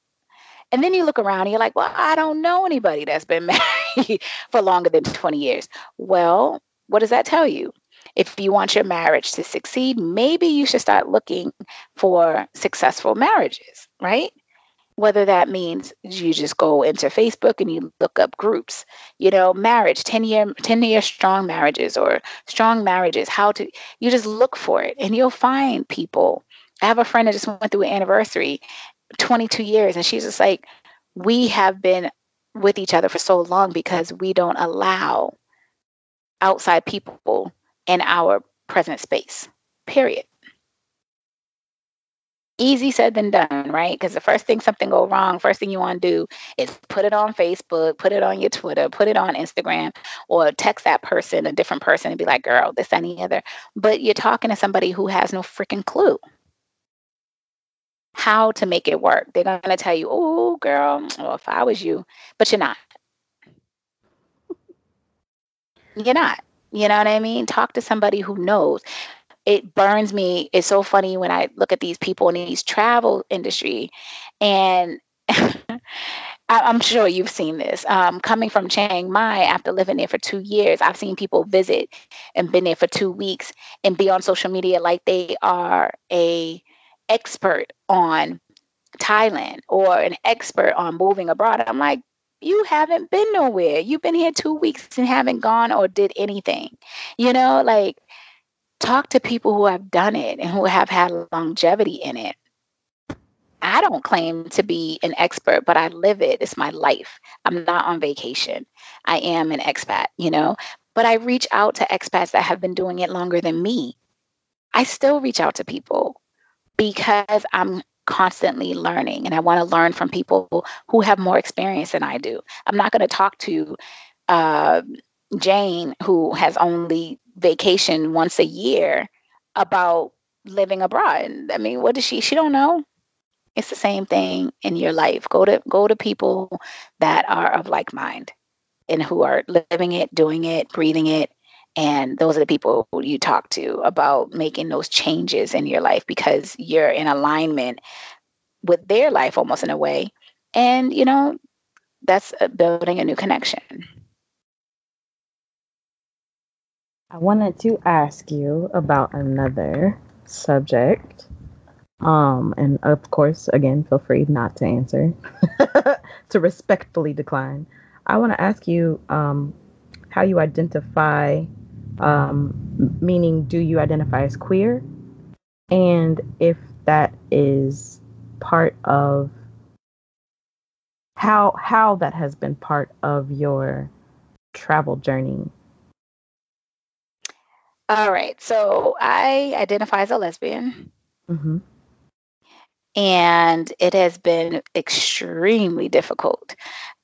And then you look around and you're like, well, I don't know anybody that's been married for longer than 20 years. Well, what does that tell you? if you want your marriage to succeed, maybe you should start looking for successful marriages, right? whether that means you just go into Facebook and you look up groups, you know, marriage, 10 year 10 year strong marriages or strong marriages, how to you just look for it and you'll find people. I have a friend that just went through an anniversary, 22 years, and she's just like, we have been with each other for so long because we don't allow outside people in our present space. Period easy said than done, right? Because the first thing something go wrong, first thing you want to do is put it on Facebook, put it on your Twitter, put it on Instagram, or text that person, a different person, and be like, "Girl, this, any other." But you're talking to somebody who has no freaking clue how to make it work. They're gonna tell you, "Oh, girl, well, if I was you," but you're not. You're not. You know what I mean? Talk to somebody who knows it burns me. It's so funny when I look at these people in these travel industry, and I'm sure you've seen this. Um, coming from Chiang Mai after living there for two years, I've seen people visit and been there for two weeks and be on social media like they are a expert on Thailand or an expert on moving abroad. I'm like, you haven't been nowhere. You've been here two weeks and haven't gone or did anything. You know, like talk to people who have done it and who have had longevity in it. I don't claim to be an expert, but I live it. It's my life. I'm not on vacation. I am an expat, you know, but I reach out to expats that have been doing it longer than me. I still reach out to people because I'm constantly learning and I want to learn from people who have more experience than I do. I'm not going to talk to uh, Jane, who has only vacation once a year, about living abroad. I mean, what does she? She don't know. It's the same thing in your life. Go to go to people that are of like mind and who are living it, doing it, breathing it. And those are the people you talk to about making those changes in your life because you're in alignment with their life almost in a way. And, you know, that's building a new connection. I wanted to ask you about another subject. Um, and of course, again, feel free not to answer, to respectfully decline. I want to ask you um, how you identify, um, meaning, do you identify as queer? And if that is part of how how that has been part of your travel journey all right. So I identify as a lesbian. Mm-hmm. And it has been extremely difficult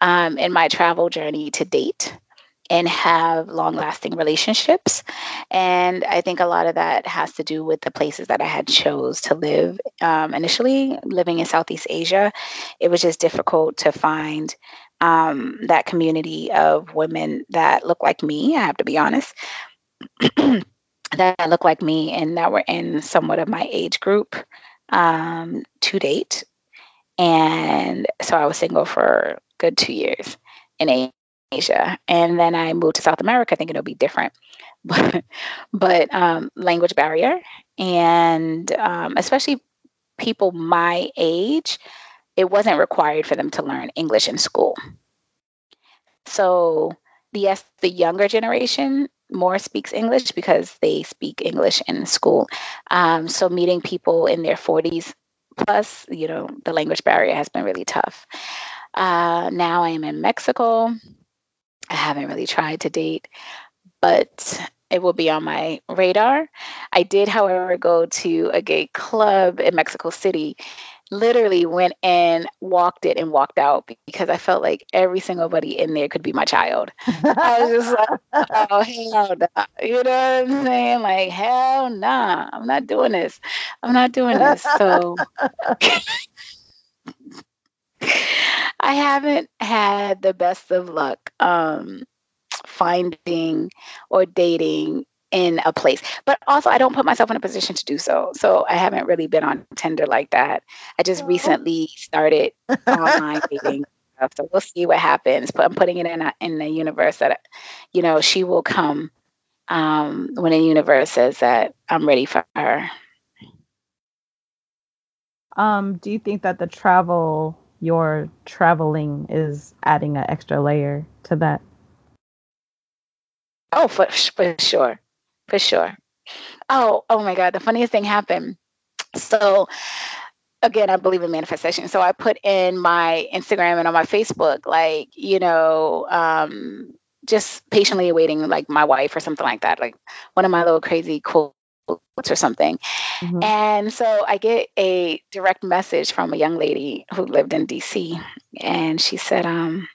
um, in my travel journey to date and have long lasting relationships. And I think a lot of that has to do with the places that I had chose to live. Um, initially, living in Southeast Asia, it was just difficult to find um, that community of women that look like me, I have to be honest. that look like me and that were in somewhat of my age group um, to date. And so I was single for good two years in Asia. And then I moved to South America thinking it'll be different. But, um, language barrier and um, especially people my age, it wasn't required for them to learn English in school. So yes, the younger generation more speaks English because they speak English in school. Um, so meeting people in their 40s plus, you know, the language barrier has been really tough. Uh, now I am in Mexico. I haven't really tried to date, but it will be on my radar. I did, however, go to a gay club in Mexico City literally went in, walked it, and walked out because I felt like every single buddy in there could be my child. I was just like, oh hell nah. You know what I'm saying? Like, hell nah, I'm not doing this. I'm not doing this. So I haven't had the best of luck um, finding or dating in a place. But also, I don't put myself in a position to do so. So I haven't really been on Tinder like that. I just oh. recently started online dating. So we'll see what happens. But I'm putting it in a, in the universe that, you know, she will come um, when the universe says that I'm ready for her. Um, do you think that the travel your traveling is adding an extra layer to that. Oh, for for sure, for sure. Oh, oh my God! The funniest thing happened. So, again, I believe in manifestation. So I put in my Instagram and on my Facebook, like you know, um, just patiently awaiting like my wife or something like that, like one of my little crazy quotes or something. Mm-hmm. And so I get a direct message from a young lady who lived in DC, and she said, um,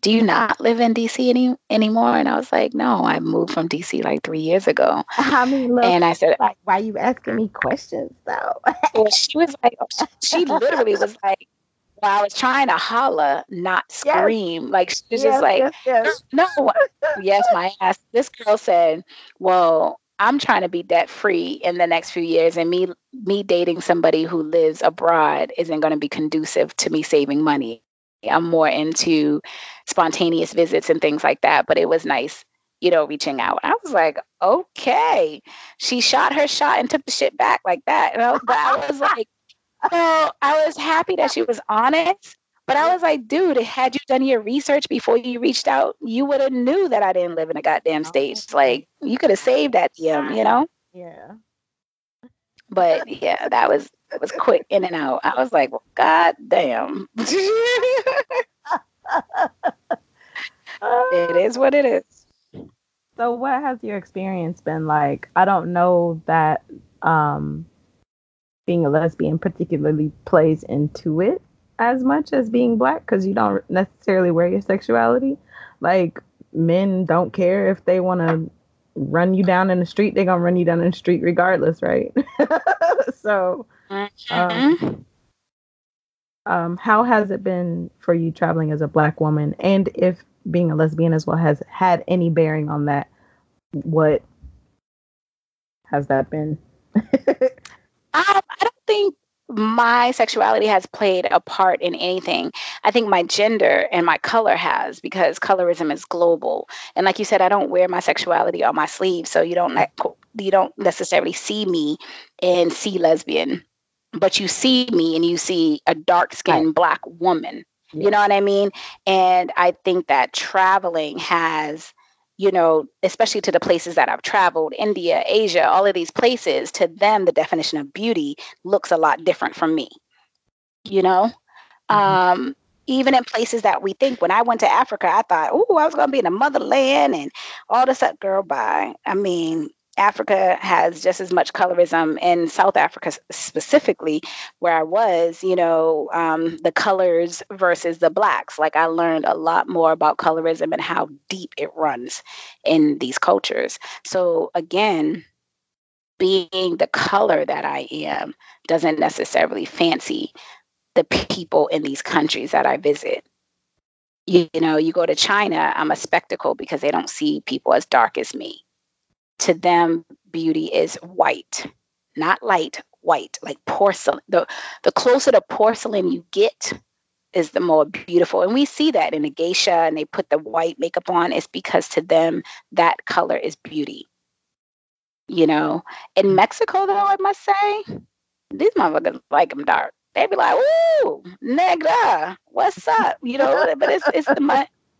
"Do you not live in DC any anymore?" And I was like, "No, I moved from DC like three years ago." I mean, and I said, like, "Why are you asking me questions though?" well, she was like, she literally was like, while I was trying to holler, not scream. Yes. Like she was yes, just like, yes. no, yes, my ass. This girl said, well, I'm trying to be debt free in the next few years, and me me dating somebody who lives abroad isn't going to be conducive to me saving money. I'm more into spontaneous visits and things like that. But it was nice, you know, reaching out. I was like, okay. She shot her shot and took the shit back like that. And I was, I was like, so I was happy that she was honest. But I was like, dude, had you done your research before you reached out, you would have knew that I didn't live in a goddamn oh, stage. Like you could have saved that DM, you know? Yeah. But yeah, that was that was quick in and out. I was like, well, God damn. it is what it is. So what has your experience been like? I don't know that um being a lesbian particularly plays into it as much as being black because you don't necessarily wear your sexuality. Like men don't care if they want to run you down in the street, they're gonna run you down in the street regardless, right? so, um, mm-hmm. um, how has it been for you traveling as a black woman, and if being a lesbian as well has had any bearing on that? What has that been? um, I don't think my sexuality has played a part in anything. I think my gender and my color has because colorism is global. And like you said, I don't wear my sexuality on my sleeve, so you don't you don't necessarily see me and see lesbian, but you see me and you see a dark skinned right. black woman. You know what I mean? And I think that traveling has you know, especially to the places that I've traveled, India, Asia, all of these places, to them, the definition of beauty looks a lot different from me. You know? Mm-hmm. Um, even in places that we think, when I went to Africa, I thought, oh, I was going to be in the motherland and all this, up, girl, bye. I mean, Africa has just as much colorism in South Africa specifically, where I was, you know, um, the colors versus the blacks. Like I learned a lot more about colorism and how deep it runs in these cultures. So again, being the color that I am doesn't necessarily fancy the people in these countries that I visit. You, you know, you go to China, I'm a spectacle because they don't see people as dark as me to them beauty is white not light white like porcelain the the closer to porcelain you get is the more beautiful. And we see that in a geisha and they put the white makeup on it's because to them that color is beauty. You know? In mexico though i must say these motherfuckers like them dark. They be like ooh negra what's up? You know? But it's it's the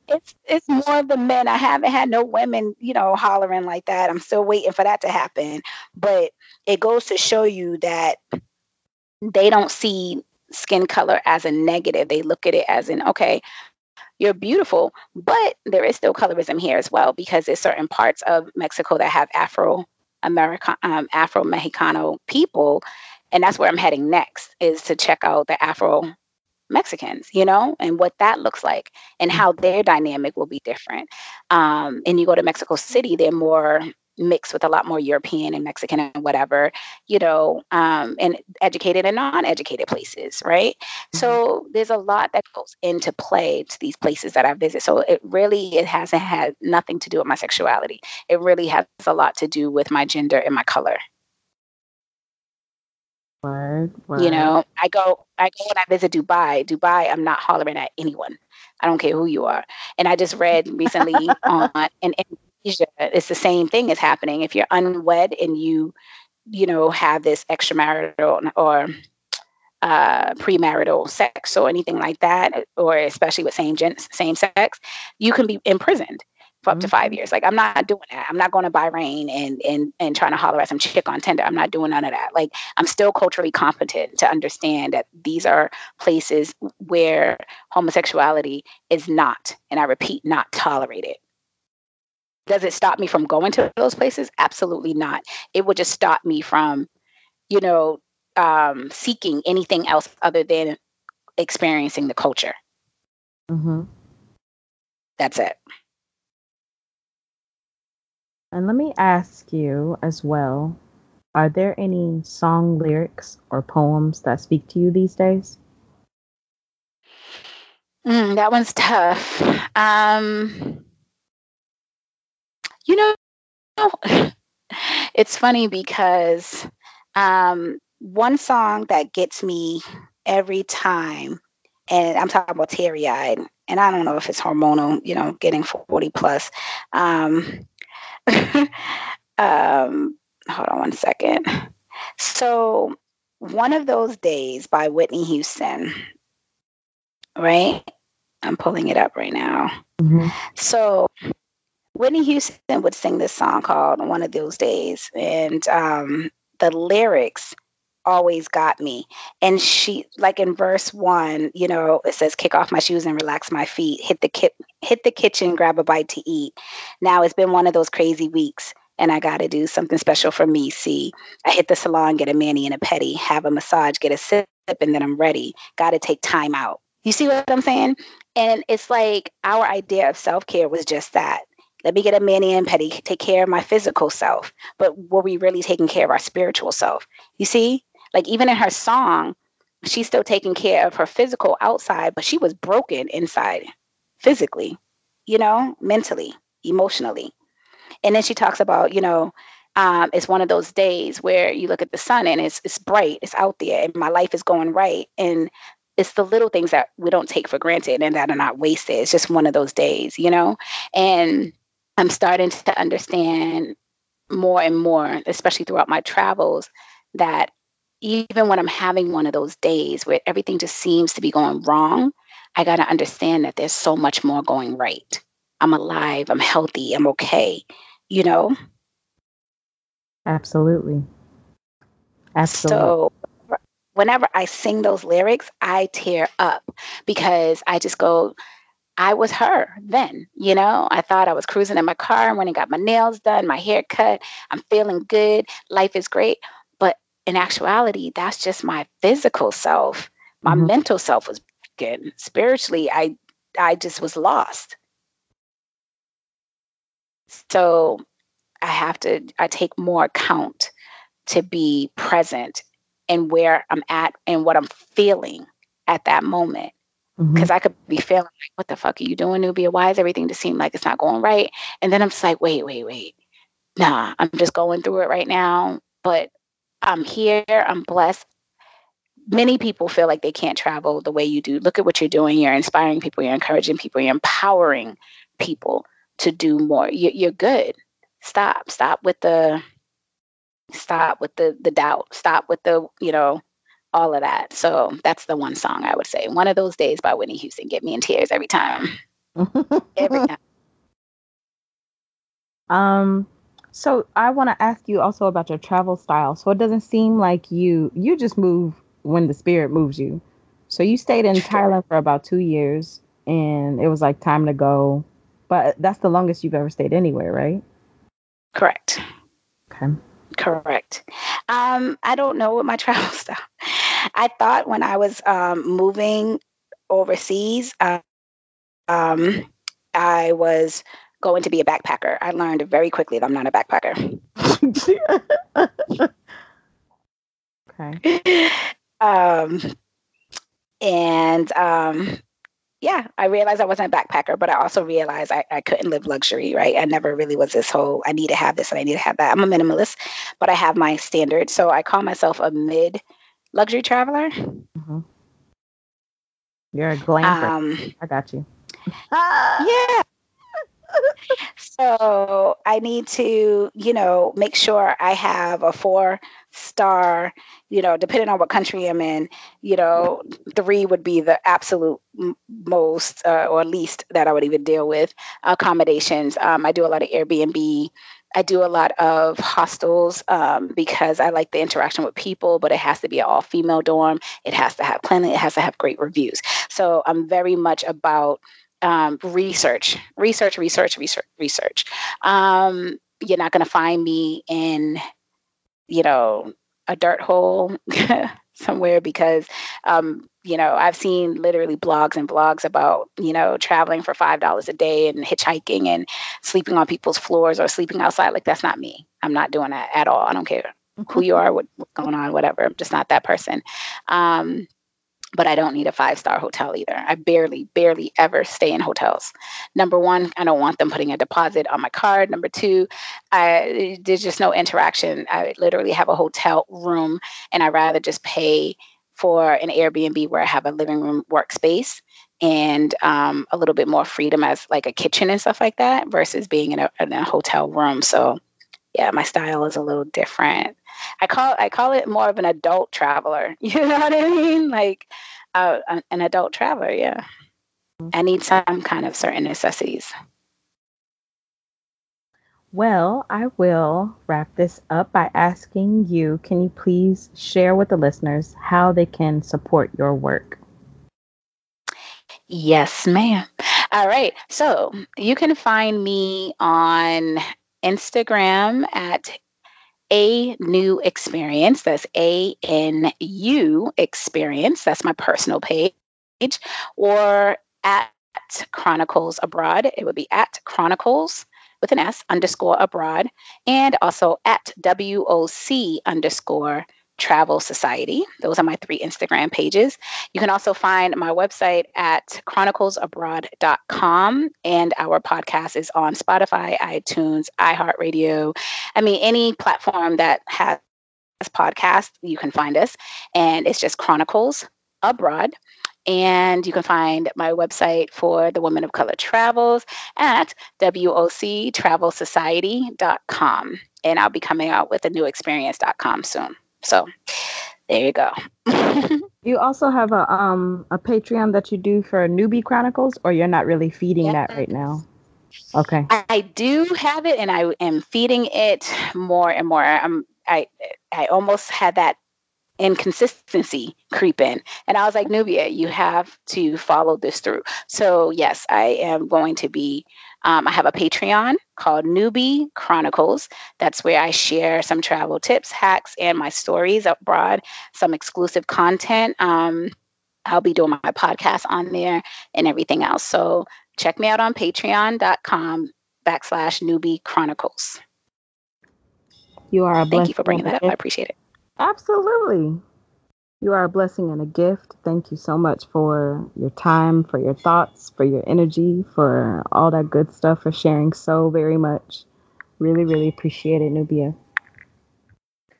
it's it's more of the men. I haven't had no women, you know, hollering like that. I'm still waiting for that to happen. But it goes to show you that they don't see skin color as a negative. They look at it as an okay, you're beautiful, but there is still colorism here as well because there's certain parts of Mexico that have Afro American, um, Afro Mexicano people, and that's where I'm heading next is to check out the Afro Mexicans, you know, and what that looks like and how their dynamic will be different. Um, and you go to Mexico City, they're more mixed with a lot more European and Mexican and whatever, you know, um, and educated and non-educated places, right? Mm-hmm. So there's a lot that goes into play to these places that I visit. So it really it hasn't had nothing to do with my sexuality. It really has a lot to do with my gender and my color. Word, word. You know, I go, I go when I visit Dubai. Dubai, I'm not hollering at anyone. I don't care who you are. And I just read recently on in Indonesia, it's the same thing is happening. If you're unwed and you, you know, have this extramarital or uh, premarital sex or anything like that, or especially with same gen- same sex, you can be imprisoned for up to five mm-hmm. years. Like I'm not doing that. I'm not going to Bahrain and and and trying to holler at some chick on Tinder. I'm not doing none of that. Like I'm still culturally competent to understand that these are places where homosexuality is not, and I repeat, not tolerated. Does it stop me from going to those places? Absolutely not. It would just stop me from, you know, um, seeking anything else other than experiencing the culture. Mm-hmm. That's it. And let me ask you as well are there any song lyrics or poems that speak to you these days? Mm, that one's tough. Um, you know, it's funny because um, one song that gets me every time, and I'm talking about teary eyed, and I don't know if it's hormonal, you know, getting 40 plus. Um, um, hold on one second. So, one of those days by Whitney Houston, right? I'm pulling it up right now. Mm-hmm. So, Whitney Houston would sing this song called One of Those Days. And um, the lyrics always got me. And she, like in verse one, you know, it says, "Kick off my shoes and relax my feet. Hit the ki- hit the kitchen, grab a bite to eat." Now it's been one of those crazy weeks, and I got to do something special for me. See, I hit the salon, get a mani and a pedi, have a massage, get a sip, and then I'm ready. Got to take time out. You see what I'm saying? And it's like our idea of self care was just that. Let me get a mani and pedi, take care of my physical self. But were we really taking care of our spiritual self? You see? Like even in her song, she's still taking care of her physical outside, but she was broken inside physically, you know, mentally, emotionally. And then she talks about, you know, um, it's one of those days where you look at the sun and it's it's bright, it's out there, and my life is going right. And it's the little things that we don't take for granted and that are not wasted. It's just one of those days, you know? And I'm starting to understand more and more, especially throughout my travels, that even when I'm having one of those days where everything just seems to be going wrong, I got to understand that there's so much more going right. I'm alive, I'm healthy, I'm okay, you know? Absolutely. Absolutely. So whenever I sing those lyrics, I tear up because I just go, I was her then, you know. I thought I was cruising in my car and when I got my nails done, my hair cut, I'm feeling good, life is great in actuality, that's just my physical self. My mm-hmm. mental self was broken. Spiritually, I I just was lost. So I have to I take more account to be present and where I'm at and what I'm feeling at that moment. Because mm-hmm. I could be feeling like, what the fuck are you doing, Nubia? Why is everything just seem like it's not going right? And then I'm just like, wait, wait, wait. Nah, I'm just going through it right now. But I'm here, I'm blessed. Many people feel like they can't travel the way you do. Look at what you're doing. You're inspiring people, you're encouraging people, you're empowering people to do more. You're good. Stop. Stop with the stop with the the doubt. Stop with the, you know, all of that. So that's the one song I would say. One of those days by Whitney Houston get me in tears every time. every time. Um so I want to ask you also about your travel style. So it doesn't seem like you you just move when the spirit moves you. So you stayed in Thailand for about two years, and it was like time to go. But that's the longest you've ever stayed anywhere, right? Correct. Okay. Correct. Um, I don't know what my travel style. I thought when I was um, moving overseas, uh, um, I was going to be a backpacker. I learned very quickly that I'm not a backpacker. okay. Um, and um, yeah, I realized I wasn't a backpacker, but I also realized I, I couldn't live luxury, right? I never really was this whole, I need to have this and I need to have that. I'm a minimalist, but I have my standards. So I call myself a mid luxury traveler. Mm-hmm. You're a glamper. Um, I got you. yeah So I need to, you know, make sure I have a four star, you know, depending on what country I'm in, you know, three would be the absolute most uh, or least that I would even deal with accommodations. Um, I do a lot of Airbnb. I do a lot of hostels um, because I like the interaction with people, but it has to be an all female dorm. It has to have cleanliness. It has to have great reviews. So I'm very much about um, research, research, research, research, research. Um, you're not going to find me in, you know, a dirt hole somewhere because, um, you know, I've seen literally blogs and blogs about, you know, traveling for $5 a day and hitchhiking and sleeping on people's floors or sleeping outside. Like, that's not me. I'm not doing that at all. I don't care who you are, what, what's going on, whatever. I'm just not that person. Um, but I don't need a five star hotel either. I barely, barely ever stay in hotels. Number one, I don't want them putting a deposit on my card. Number two, I, there's just no interaction. I literally have a hotel room, and I rather just pay for an Airbnb where I have a living room workspace and um, a little bit more freedom as like a kitchen and stuff like that versus being in a, in a hotel room. So yeah, my style is a little different. I call I call it more of an adult traveler. You know what I mean? Like uh, an adult traveler. Yeah, I need some kind of certain necessities. Well, I will wrap this up by asking you can you please share with the listeners how they can support your work? Yes, ma'am. All right. So you can find me on Instagram at a new experience. That's A N U experience. That's my personal page. Or at Chronicles Abroad. It would be at Chronicles with an S underscore abroad. And also at WOC underscore Travel Society. Those are my three Instagram pages. You can also find my website at chroniclesabroad.com, and our podcast is on Spotify, iTunes, iHeartRadio. I mean, any platform that has podcast, you can find us, and it's just Chronicles Abroad. And you can find my website for the Women of Color Travels at WOCTravelSociety.com. And I'll be coming out with a new experience.com soon. So there you go. you also have a um a Patreon that you do for Newbie Chronicles, or you're not really feeding that right now? Okay. I, I do have it, and I am feeding it more and more. I'm I I almost had that inconsistency creep in. And I was like, Nubia, you have to follow this through. So, yes, I am going to be um, I have a Patreon called Newbie Chronicles. That's where I share some travel tips, hacks, and my stories abroad, some exclusive content. Um, I'll be doing my podcast on there and everything else. So check me out on patreon.com backslash newbie chronicles. You are a Thank you for bringing that up. I appreciate it. Absolutely. You are a blessing and a gift. Thank you so much for your time, for your thoughts, for your energy, for all that good stuff, for sharing so very much. Really, really appreciate it, Nubia.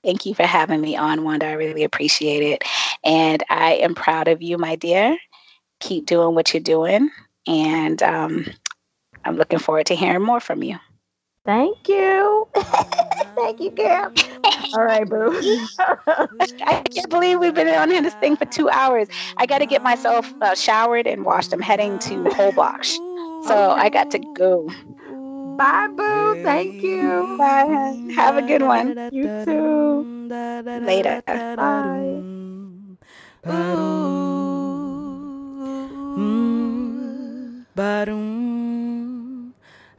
Thank you for having me on, Wanda. I really appreciate it. And I am proud of you, my dear. Keep doing what you're doing. And um, I'm looking forward to hearing more from you. Thank you. Thank you, Gab. All right, boo. I can't believe we've been on this thing for two hours. I got to get myself uh, showered and washed. I'm heading to Holbox. So I got to go. Bye, boo. Thank you. Bye. Have a good one. You too. Later. Bye. Mm,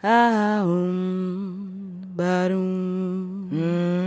Ah um, barum. Mm.